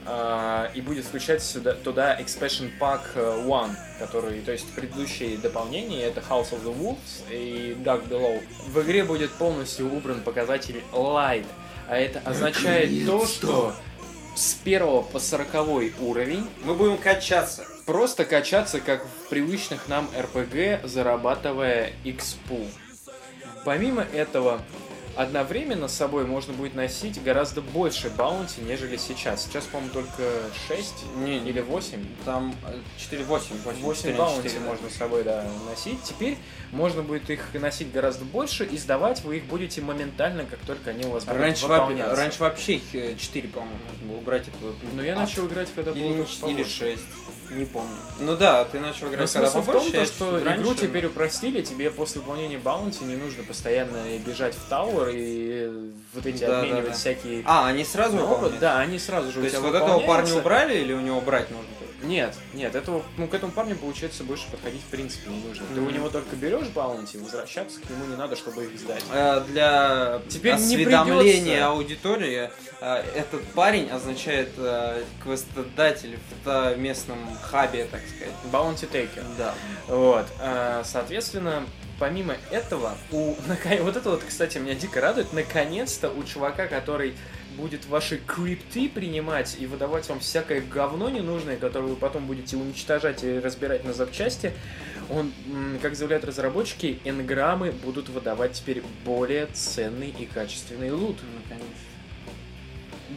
а, и будет включать сюда, туда Expansion Pack э, One, который, то есть предыдущие дополнения, это House of the Wolves и Dark Below. В игре будет полностью убран показатель Light, а это означает то, что с 1 по 40 уровень
Мы будем качаться.
просто качаться, как в привычных нам РПГ, зарабатывая экспу. Помимо этого, одновременно с собой можно будет носить гораздо больше баунти, нежели сейчас. Сейчас, по-моему, только 6
Не,
или 8.
Там 4-8.
8 баунти можно с собой да, носить. Теперь можно будет их носить гораздо больше, и сдавать вы их будете моментально, как только они у вас будут
Раньше, вообще,
выполняться.
раньше вообще их 4, по-моему, можно было убрать. Это,
Но я начал играть, когда было
или,
только
или
побольше.
6. Не помню. Ну да, ты начал
Но
играть когда
смысл в
побольше,
том, то,
я
что
раньше,
игру
но-
теперь упростили, тебе после выполнения баунти не нужно постоянно бежать в тауэр и вот эти
Да,
обменивать
да, да.
всякие
А, они сразу
Ну, опыт,
выполняют?
Да, они сразу же
То есть вот этого парня убрали или у него брать нужно?
Нет, нет, этого, ну, к этому парню, получается, больше подходить в принципе не нужно. Ты у него только берешь баунти, возвращаться к нему не надо, чтобы их сдать.
Э, Для
Теперь
осведомления аудитории э, этот парень означает э, квестодатель в местном хабе, так сказать.
Баунти тейкер.
Да.
Вот, а, соответственно, помимо этого, у, вот это вот, кстати, меня дико радует, наконец-то у чувака, который будет ваши крипты принимать и выдавать вам всякое говно ненужное, которое вы потом будете уничтожать и разбирать на запчасти, он, как заявляют разработчики, энграммы будут выдавать теперь более ценный и качественный лут.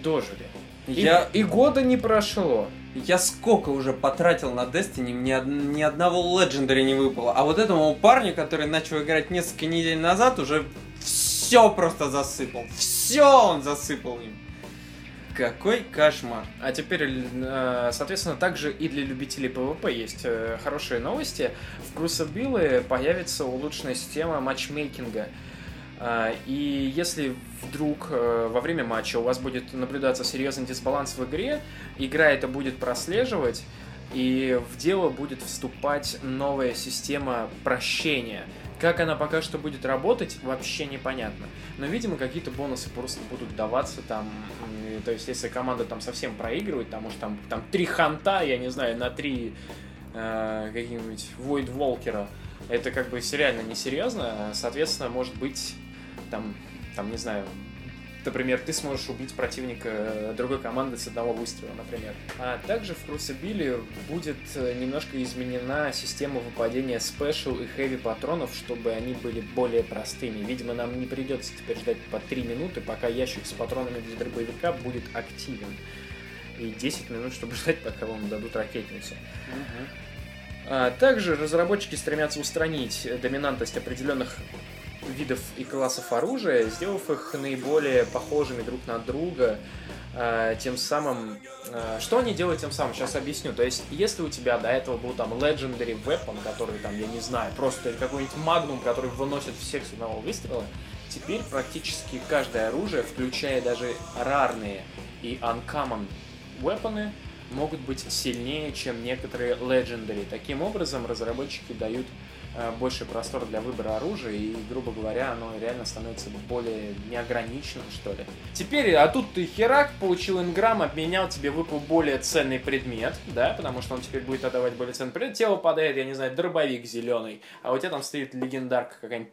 Дожили. И,
Я,
и года не прошло.
Я сколько уже потратил на Destiny, ни, од- ни одного Legendary не выпало. А вот этому парню, который начал играть несколько недель назад, уже все просто засыпал. Все он засыпал им. Какой кошмар.
А теперь, э, соответственно, также и для любителей PvP есть э, хорошие новости. В Crucible появится улучшенная система матчмейкинга. А, И если вдруг э, во время матча у вас будет наблюдаться серьезный дисбаланс в игре, игра это будет прослеживать, и в дело будет вступать новая система прощения. Как она пока что будет работать, вообще непонятно. Но, видимо, какие-то бонусы просто будут даваться там. То есть, если команда там совсем проигрывает, там, может, там, там три ханта, я не знаю, на три э, каких-нибудь Void Волкера, это как бы реально несерьезно. Соответственно, может быть, там, там, не знаю, например, ты сможешь убить противника э, другой команды с одного выстрела, например. А также в Crucible будет э, немножко изменена система выпадения спешл и хэви патронов, чтобы они были более простыми. Видимо, нам не придется теперь ждать по 3 минуты, пока ящик с патронами для дробовика будет активен. И 10 минут, чтобы ждать, пока вам дадут ракетницу. А также разработчики стремятся устранить доминантность определенных видов и классов оружия, сделав их наиболее похожими друг на друга, а, тем самым... а, Что они делают тем самым? Сейчас объясню. То есть, если у тебя до этого был там Legendary Weapon, который там, я не знаю, просто какой-нибудь Magnum, который выносит всех с одного выстрела, теперь практически каждое оружие, включая даже рарные и uncommon weapons, могут быть сильнее, чем некоторые Legendary. Таким образом, разработчики дают э, больше простор для выбора оружия, и, грубо говоря, оно реально становится более неограниченным, что ли. Теперь, а тут ты херак, получил инграмм, обменял, тебе выпал более ценный предмет, да, потому что он теперь будет отдавать более ценный предмет, тебе выпадает, я не знаю, дробовик зеленый, а у тебя там стоит легендарка какая-нибудь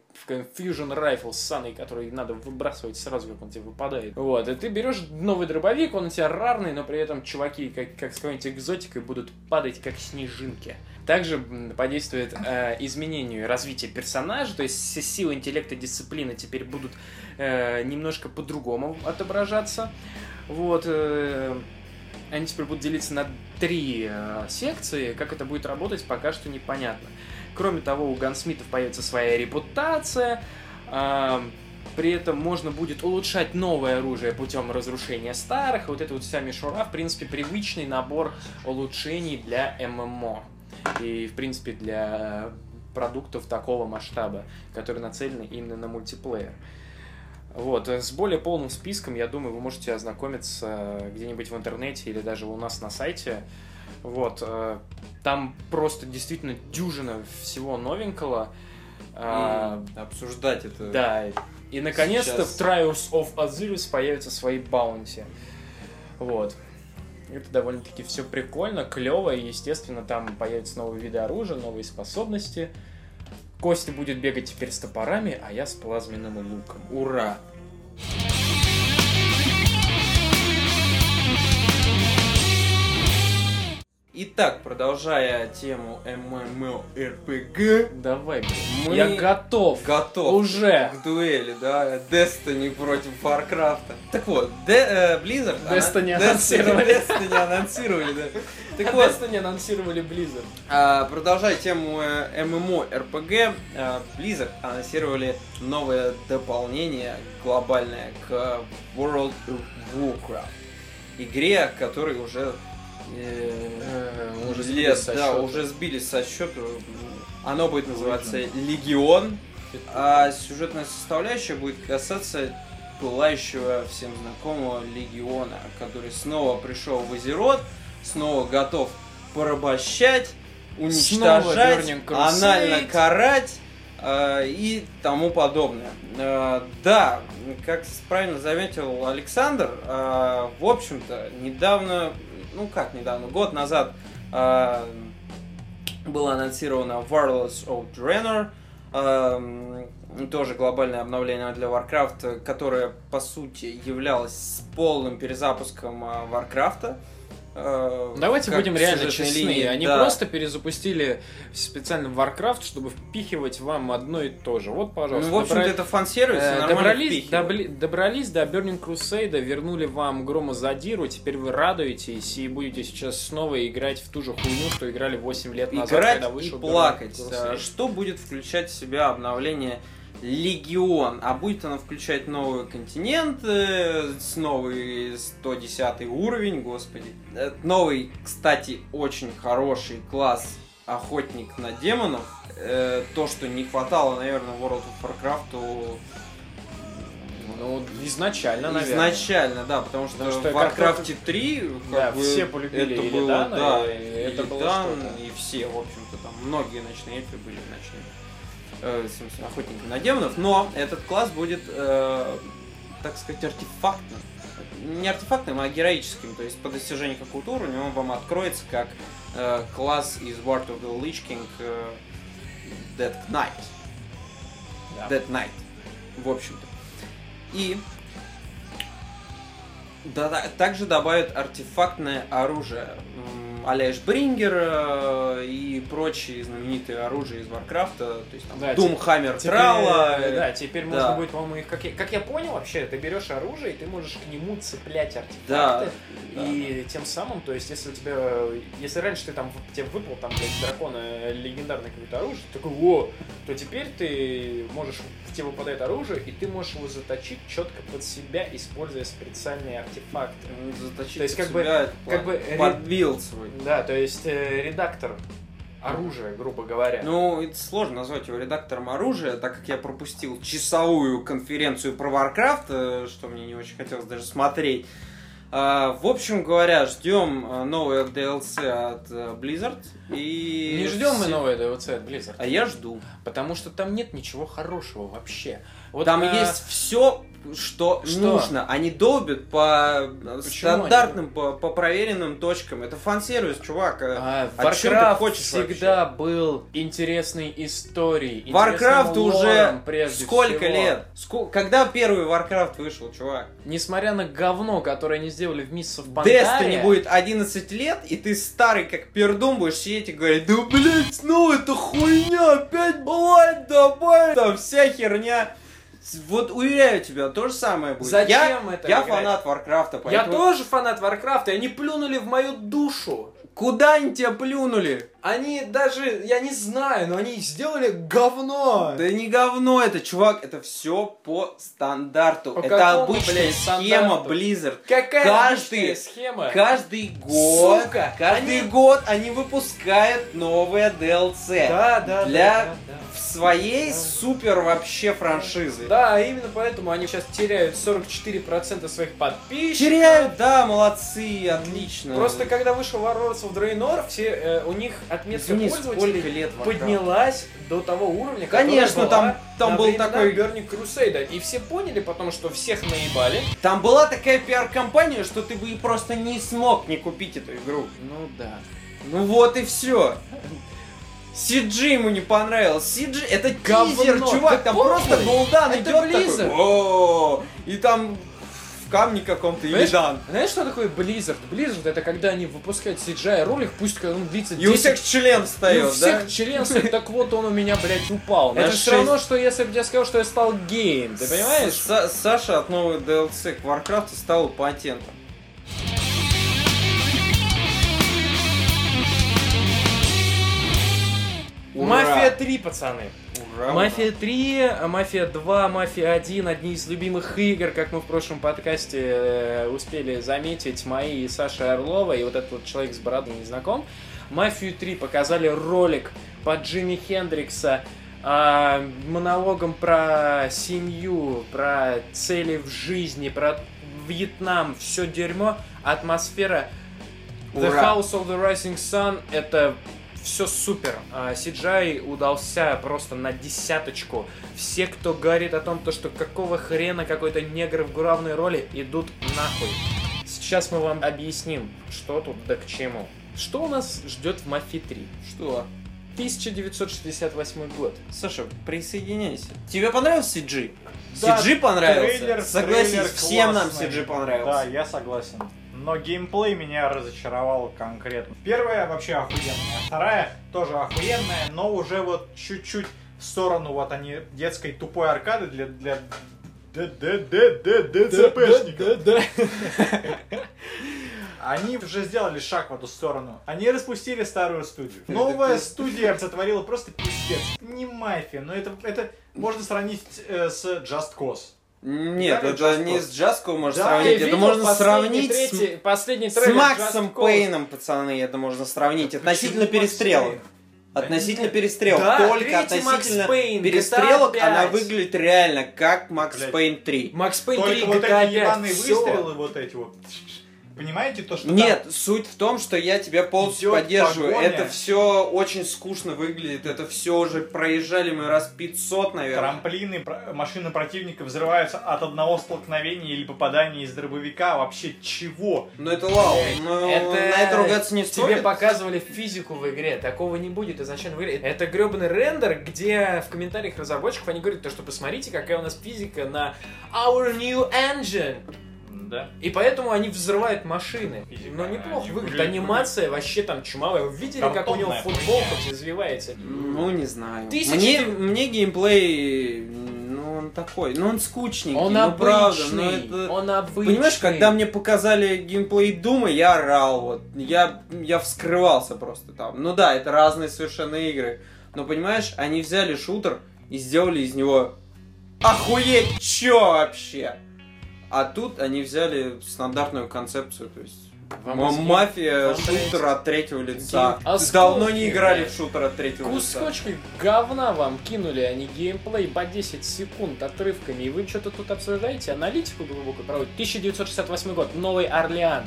Fusion Rifle с саной, который надо выбрасывать сразу, как он тебе выпадает. Вот, и ты берешь новый дробовик, он у тебя рарный, но при этом чуваки, как, как с какой-нибудь экзотикой, будут падать как снежинки. Также подействует э, изменению и развитию персонажа, то есть силы интеллекта, дисциплины теперь будут э, немножко по-другому отображаться. Вот. э, они теперь будут делиться на три э, секции. Как это будет работать, пока что непонятно. Кроме того, у гансмитов появится своя репутация. э, при этом можно будет улучшать новое оружие путем разрушения старых. И вот эта вот вся мишура, в принципе, привычный набор улучшений для ММО. И, в принципе, для продуктов такого масштаба, которые нацелены именно на мультиплеер. Вот, с более полным списком, я думаю, вы можете ознакомиться где-нибудь в интернете или даже у нас на сайте. Вот, э, там просто действительно дюжина всего новенького. А,
И обсуждать это.
да, и наконец-то
Сейчас.
в Trials of Osiris появятся свои баунти. Вот. Это довольно-таки все прикольно, клево, и, естественно, там появятся новые виды оружия, новые способности. Костя будет бегать теперь с топорами, а я с плазменным луком. Ура!
Итак, продолжая тему MMORPG,
Давай.
Мы
Я готов.
готов
Уже.
к дуэли, да, Destiny против Warcraft. Так вот, Де- э, Blizzard... она-
Destiny
Destiny-
анонсировали.
Destiny анонсировали, да. Так
Так
вот,
не анонсировали Blizzard.
А, продолжая тему э, MMORPG, э, Blizzard анонсировали новое дополнение глобальное к World of Warcraft. Игре, которой уже э,
Уже
лет,
сбились со
да,
счета.
уже сбились со счета. Оно будет называться Легион. А сюжетная составляющая будет касаться пылающего всем знакомого Легиона, который снова пришел в Азерот, снова готов порабощать, уничтожать, анально карать э, и тому подобное. Э, да, как правильно заметил Александр, э, в общем-то, недавно, ну как недавно, год назад э, было анонсировано Warlords of Draenor, эм, тоже глобальное обновление для Warcraft, которое по сути являлось полным перезапуском э, Warcraft. Э,
Давайте будем реально честны.
линии,
Они
да.
просто перезапустили специально Warcraft, чтобы впихивать вам одно и то же. Вот, пожалуйста.
Ну, в общем-то,
добра-
это фан-сервис, и
Э, добрались, добли- добрались до Burning Crusade, вернули вам Грома Задиру, теперь вы радуетесь и будете сейчас снова играть в ту же хуйню, что играли 8 лет назад,
играть
когда
и
вышел
плакать.
Burning
А,
Crusade.
Что будет включать в себя обновление Легион? А будет оно включать новые континенты, с новый 110 уровень, господи. Э, Новый, кстати, очень хороший класс охотник на демонов. Э, То, что не хватало, наверное, World of Warcraft
Ну, изначально, наверное.
изначально, да, потому что,
Потому что
в Warcraft 3 как
Да,
бы,
все полюбили
это было,
Илидана,
да,
и это было
Илидан,
что-то.
и все, в общем-то, там многие ночные эльфы были ночными э, охотниками на демонов, но этот класс будет, э, так сказать, артефактным. Не артефактным, а героическим, то есть по достижению какого-то уровня он вам откроется как э, класс из Wrath of the Lich King э, Death Knight.
Да.
Death Knight, в общем-то. И да, да, также добавят артефактное оружие. М, а-ля Ashbringer э, и прочие знаменитые оружия из Варкрафта. То есть там
Да, Doomhammer
Трала.
э, да, теперь
да.
можно будет, по-моему, их, как я, как я понял вообще, ты берешь оружие, и ты можешь к нему цеплять артефакты,
Да,
и тем самым, то есть, если у тебя, если раньше ты там, тебе выпал там, блядь, дракона э, легендарное какое-то оружие, ты такой, о, то теперь ты можешь, тебе выпадает оружие, и ты можешь его заточить четко под себя, используя специальные артефакты.
М, Заточить
То есть, как бы-
себя
как бы ре-
под build свой.
Да, то есть, э, редактор оружия, грубо говоря.
Ну, это сложно назвать его редактором оружия, так как я пропустил часовую конференцию про Warcraft, э, что мне не очень хотелось даже смотреть. А, В общем говоря, ждем э, новое DLC от э, Blizzard. И
не ждем мы новое DLC от Blizzard.
А я жду.
Потому что там нет ничего хорошего вообще. Вот,
Там
а,
есть все, что,
Что?
нужно. Они долбят по э,
Почему
стандартным, по, по проверенным точкам. Это фан-сервис, чувак. э,
а,
о
Warcraft
хочешь
всегда был интересной историей.
Warcraft уже
прежде
сколько
всего.
лет? Ско- Когда первый Warcraft вышел, чувак?
Несмотря на говно, которое они сделали в Mists of
Destiny
Pandaria,
будет 11 лет, и ты старый как пердун будешь сидеть и говорить, да блять, снова эта хуйня, опять блядь, давай, там вся херня. Вот уверяю тебя, то же самое будет.
Зачем
я,
это
Я
играть?
фанат Варкрафта,
Я
поэтому...
тоже фанат Варкрафта, и они плюнули в мою душу.
Куда они тебя плюнули?
Они даже, я не знаю, но они сделали говно.
Да не говно это, чувак, это все по стандарту.
По
это
какому,
обычная
блядь,
схема
стандарту?
Blizzard.
Какая
Каждый-
обычная схема?
Каждый год,
Сука,
каждый
они-
год они выпускают новые DLC.
Да, да,
Для
да, да,
В своей супер вообще франшизы.
да. Да, именно поэтому они сейчас теряют 44% своих подписчиков.
Теряют, да, молодцы, отлично.
Просто когда вышел Warlords of Draenor, все, э, у них отметка
Извини,
пользователей
лет
поднялась до того уровня,
Конечно, там- там был такой-
Burning Crusade. И все поняли, потому что всех наебали.
Там была такая пиар-компания, что ты бы и просто не смог не купить эту игру.
Ну да.
Ну вот и все. CG ему не понравилось. CG это тизер, чувак, там просто
Это
идет такой.
Blizzard.
«О, И там в камне каком-то
Знаешь,
Илидан.
Знаешь, что такое Blizzard? Blizzard это когда они выпускают CGI ролик, пусть он длится
И у
10
всех член
И у
встает, да?
всех член стоит, так вот он у меня, блядь, упал. Это все
шесть.
равно, что если бы я сказал, что я стал геем, ты понимаешь?
Са- Саша от новой DLC к Warcraft стал патентом. Ура!
Мафия 3, пацаны.
Ура,
Мафия 3, Мафия 2, Мафия 1, одни из любимых игр, как мы в прошлом подкасте э, успели заметить, мои и Саша Орлова, и вот этот вот человек с бородой не знаком. Мафию 3 показали ролик по Джимми Хендрикса, а, монологом про семью, про цели в жизни, про Вьетнам, все дерьмо, атмосфера. The
Ура.
House of the Rising Sun это все супер. А, CGI удался просто на десяточку. Все, кто говорит о том, то, что какого хрена какой-то негр в главной роли, идут нахуй. Сейчас мы вам объясним, что тут да к чему. Что у нас ждет в Мафии 3?
Что?
1968 год.
Саша, присоединяйся. Тебе понравился CG?
Да,
CG понравился?
трейлер-
Согласись,
трейлер
всем нам
классный.
CG понравился.
Да, я согласен. Но геймплей меня разочаровал конкретно. Первая вообще охуенная, вторая тоже охуенная, но уже вот чуть-чуть в сторону вот они детской тупой аркады для для ДЦПшников. Они уже сделали шаг в эту сторону. Они распустили старую студию. Новая студия сотворила просто пиздец. Не мафия, но это, это можно сравнить э, с Just Cause.
Нет,
Да,
это не с Джаско можно
Да,
сравнить, это можно сравнить с-
третий- последний
с, Максом? Пейном, пацаны, это можно сравнить. Относительно
Почему Макс
перестрелок.
Пейн?
Относительно перестрелок.
Да,
Только относительно
Пейн,
перестрелок
GTA
она
5.
выглядит реально как Макс
Блядь.
Пейн 3.
Макс Пейн 3,
Только вот
GTA
эти ебаные
5, всё.
выстрелы вот эти вот. Понимаете то, что
Нет, суть в том, что я тебя полностью поддерживаю.
погоня.
Это все очень скучно выглядит. Это все уже проезжали мы раз 500,
там
наверное.
трамплины, машины противника взрываются от одного столкновения или попадания из дробовика. Вообще чего?
Ну это лау. Но
Это
на это ругаться не
Тебе
стоит.
показывали физику в игре, такого не будет изначально в игре. Это гребаный рендер, где в комментариях разработчиков они говорят, то, что посмотрите, какая у нас физика на Our New Engine.
Да.
И поэтому они взрывают машины.
Физика,
Но неплохо
они
выглядит. Анимация вообще там чумовая. Вы видели, как у него
Картонная
футболка
хуйня.
извивается?
Ну, не знаю.
Тысячи
Мне, мне геймплей, ну, он такой, ну, он скучненький,
Он
ну, правда,
обычный.
ну, это...
Он обычный.
Понимаешь, когда мне показали геймплей Дума, я орал, вот, я, я вскрывался просто там. Ну да, это разные совершенно игры, но, понимаешь, они взяли шутер и сделали из него охуеть, чё вообще? А тут они взяли стандартную концепцию, то есть
Вам
м- мафия, шутер от третьего лица.
осколки,
Давно не играли
блядь.
в шутер от третьего лица.
Кусочки говна вам кинули, а не геймплей по 10 секунд отрывками. И вы что-то тут обсуждаете, аналитику глубокую проводите. 1968 год, Новый Орлеан,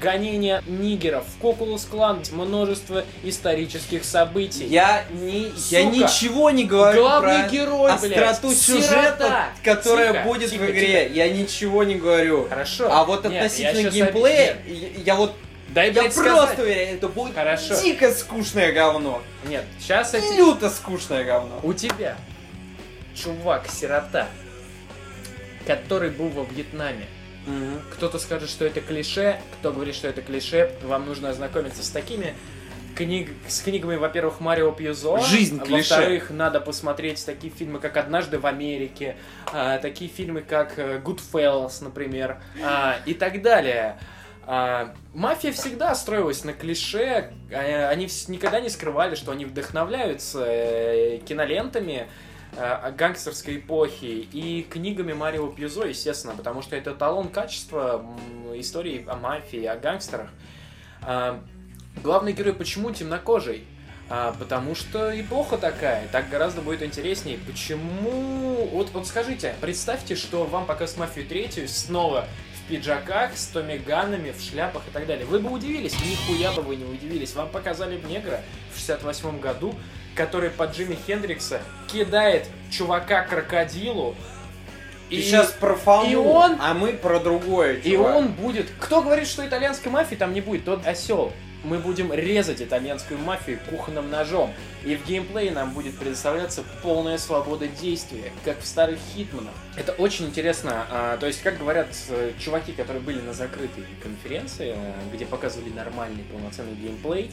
гонение нигеров, Кокулус Клан, множество исторических событий.
Я, не, я
Сука.
ничего не говорю
Главный
про
герой, блядь,
остроту сюжета,
сирота.
которая
Тихо,
будет
тихо,
в игре. Я ничего не говорю.
Хорошо.
А вот
Нет, я
относительно
щас
геймплея, я, я вот
Дай,
я
блядь,
просто
сказать.
уверен, это будет
Хорошо.
дико скучное говно.
Нет, сейчас эти...
Люто скучное говно.
У тебя чувак-сирота, который был во Вьетнаме. Кто-то скажет, что это клише, кто говорит, что это клише. Вам нужно ознакомиться с такими книг, с книгами, во-первых, Марио Пьюзо.
Жизнь
а
клише.
Во-вторых, надо посмотреть такие фильмы, как «Однажды в Америке», а, такие фильмы, как э, «Goodfellas», например, а, и так далее. А, мафия всегда строилась на клише, а, они никогда не скрывали, что они вдохновляются э, кинолентами э, гангстерской эпохи и книгами Марио Пьюзо, естественно, потому что это талон качества истории о мафии, о гангстерах. А, Главный герой почему темнокожий? А, потому что эпоха такая, так гораздо будет интереснее. Почему... Вот, вот скажите, представьте, что вам показывают «Мафию третью» снова в пиджаках, с томиганами, в шляпах и так далее. Вы бы удивились, нихуя бы вы не удивились. Вам показали бы негра в 68 году, который под Джимми Хендрикса кидает чувака крокодилу,
И сейчас про фану,
и он-
а мы про другое,
и
чувак.
он будет... Кто говорит, что итальянской мафии там не будет? Тот осел. Мы будем резать итальянскую мафию кухонным ножом. И в геймплее нам будет предоставляться полная свобода действия, как в старых Хитманах. Это очень интересно. а, то есть, как говорят э, чуваки, которые были на закрытой конференции, э, где показывали нормальный полноценный геймплей.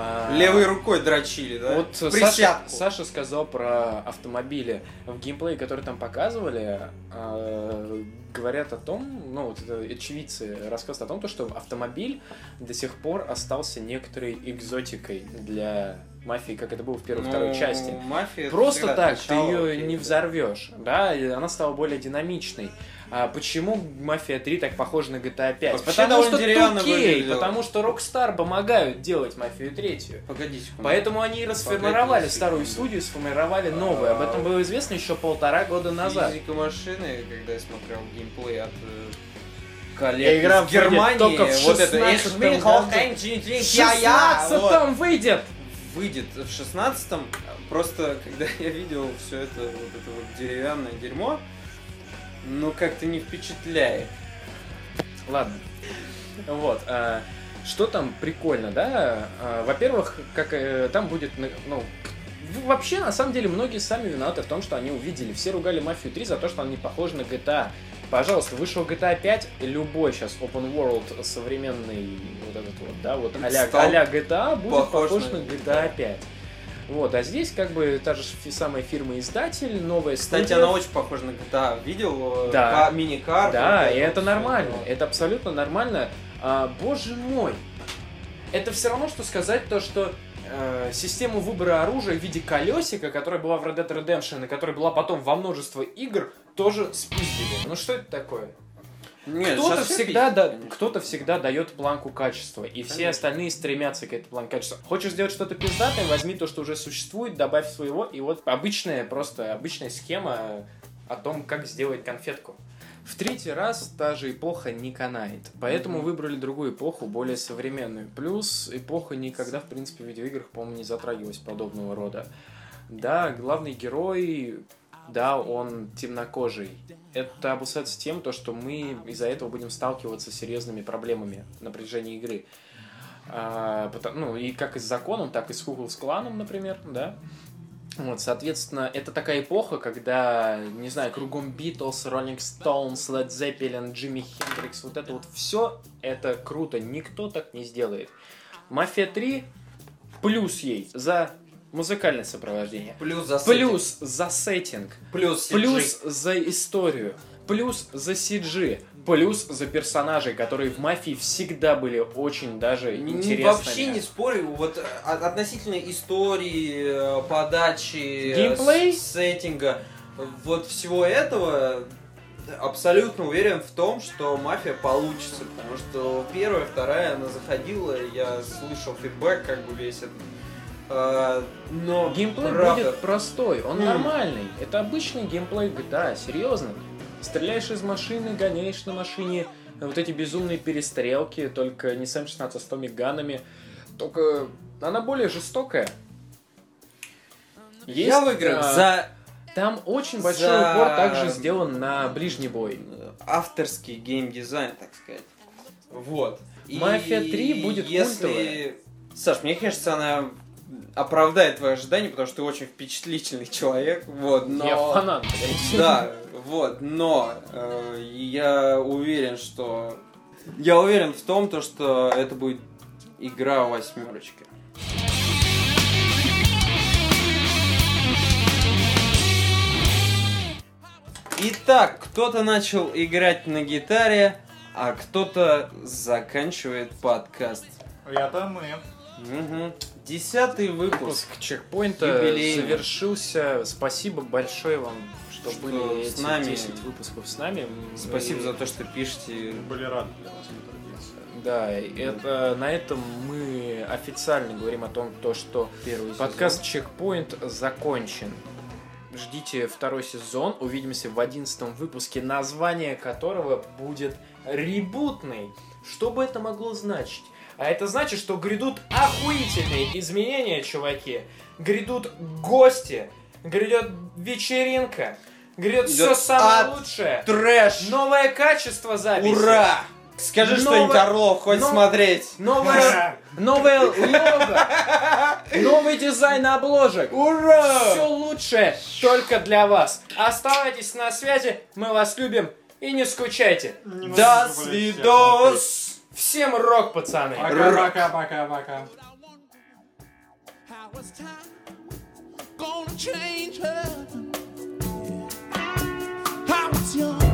А,
Левой рукой дрочили, да?
вот Саша,
Присядку.
Саша сказал про автомобили. В геймплее, который там показывали, э, говорят о том, ну, вот это очевидцы рассказывают о том, то, что автомобиль до сих пор остался некоторой экзотикой для мафии, как это было в первой и второй
Ну,
части.
Мафия
Просто так ты ее
окей,
не
да.
взорвешь, да, и она стала более динамичной. А почему Мафия 3 так похожа на GTA 5?
Вообще
потому что
деревянно
2K,
выглядело.
потому что Rockstar помогают делать Мафию 3.
Погоди секунду.
Поэтому они расформировали старую студию, сформировали новую. Об этом было известно еще полтора года назад.
Физика машины, когда я смотрел геймплей от э, коллег
игра
из Германии,
только в
вот это
16-м
«Ich bin
году.
Hocheng,
В
я, я», вот.
16-м выйдет!
выйдет в 16-м. Просто, когда я видел все это, вот это вот деревянное дерьмо, ну как-то не впечатляет.
Ладно. Вот. а, что там прикольно, да? А, Во-первых, как э, там будет, ну, вообще, на самом деле, многие сами виноваты в том, что они увидели. Все ругали Мафию 3 за то, что она не похожа на GTA. Пожалуйста, вышел GTA 5, любой сейчас open world современный вот этот вот, да, вот а-ля, а-ля GTA будет
похож
похож,
на
GTA 5. Вот, а здесь как бы та же самая фирма-издатель, новая
Кстати,
студия.
она очень похожа на GTA. Видел э,
Да.
ка- мини-карту?
Да, и это нормально.
это.
Это абсолютно нормально. А, боже мой. Это все равно, что сказать то, что э, систему выбора оружия в виде колесика, которая была в Red Dead Redemption, и которая была потом во множество игр, тоже спиздили. Ну что это такое? Кто-то всегда, да, кто-то всегда дает планку качества, и все
Конечно.
остальные стремятся к этой планке качества. Хочешь сделать что-то пиздатое, возьми то, что уже существует, добавь своего, и вот обычная, просто обычная схема о том, как сделать конфетку. В третий раз та же эпоха не канает, поэтому
Мгм.
выбрали другую эпоху, более современную. Плюс эпоха никогда, в принципе, в видеоиграх, по-моему, не затрагивалась подобного рода. Да, главный герой, да, он темнокожий. Это обусловится тем, то, что мы из-за этого будем сталкиваться с серьезными проблемами на протяжении игры. А, пота- ну, и как и с законом, так и с Куклс кланом, например, да. Вот, соответственно, это такая эпоха, когда, не знаю, кругом Битлз, Роллинг Стоунс, Led Zeppelin, Джимми Хендрикс, вот это вот все, это круто, никто так не сделает. Мафия 3 плюс ей за музыкальное сопровождение,
Плюс за
плюс за сеттинг,
плюс,
Плюс за историю, плюс за CG, плюс за персонажей, которые в мафии всегда были очень даже интересными.
Вообще не спорю, вот э, от- относительно истории, э, подачи, э,
Геймплей?
сеттинга, вот всего этого абсолютно уверен в том, что мафия получится, потому что первая, вторая, она заходила, я слышал фидбэк как бы весь этот. Э, Но
Геймплей
правда,
будет простой, он
М.
нормальный. Это обычный геймплей GTA, серьезно. Стреляешь из машины, гоняешь на машине, вот эти безумные перестрелки, только не с М16, а с томиганами. Только она более жестокая.
я
Есть,
в играх
а,
за
Там очень большой
за-
упор также сделан на ближний бой.
авторский геймдизайн, так сказать. Вот. И
Мафия 3 будет
если...
культовая.
Саш, мне кажется, она оправдает твои ожидания, потому что ты очень впечатлительный человек, вот, но...
Я фанат, блядь.
Да, вот, но э, я уверен, что... Я уверен в том, то, что это будет игра восьмерочки. Итак, кто-то начал играть на гитаре, а кто-то заканчивает подкаст.
Я там
и. Угу. Десятый выпуск.
Выпуск чекпоинта
Юбилейный.
завершился. Спасибо большое вам, что,
Что
были
с
эти
нами.
10 выпусков с нами.
Спасибо
И-
за то, что пишете.
Были рады для вас.
Да, это на этом мы официально говорим о том, то, что
Первый
подкаст Чекпоинт закончен. Ждите второй сезон. Увидимся в одиннадцатом выпуске, название которого будет ребутный. Что бы это могло значить? А это значит, что грядут охуительные изменения, чуваки. Грядут гости. Грядет вечеринка. Грядет все самое
ад.
лучшее.
Трэш!
Новое качество записи.
Ура! Скажи что-нибудь, Орлов, хоть
но-
смотреть.
Новое, новое лого. Новый дизайн обложек.
Ура!
Все лучшее только для вас. Оставайтесь на связи, мы вас любим и не скучайте.
До свидос!
Всем рок, пацаны.
Пока-пока-пока-пока.
Gonna change her. Young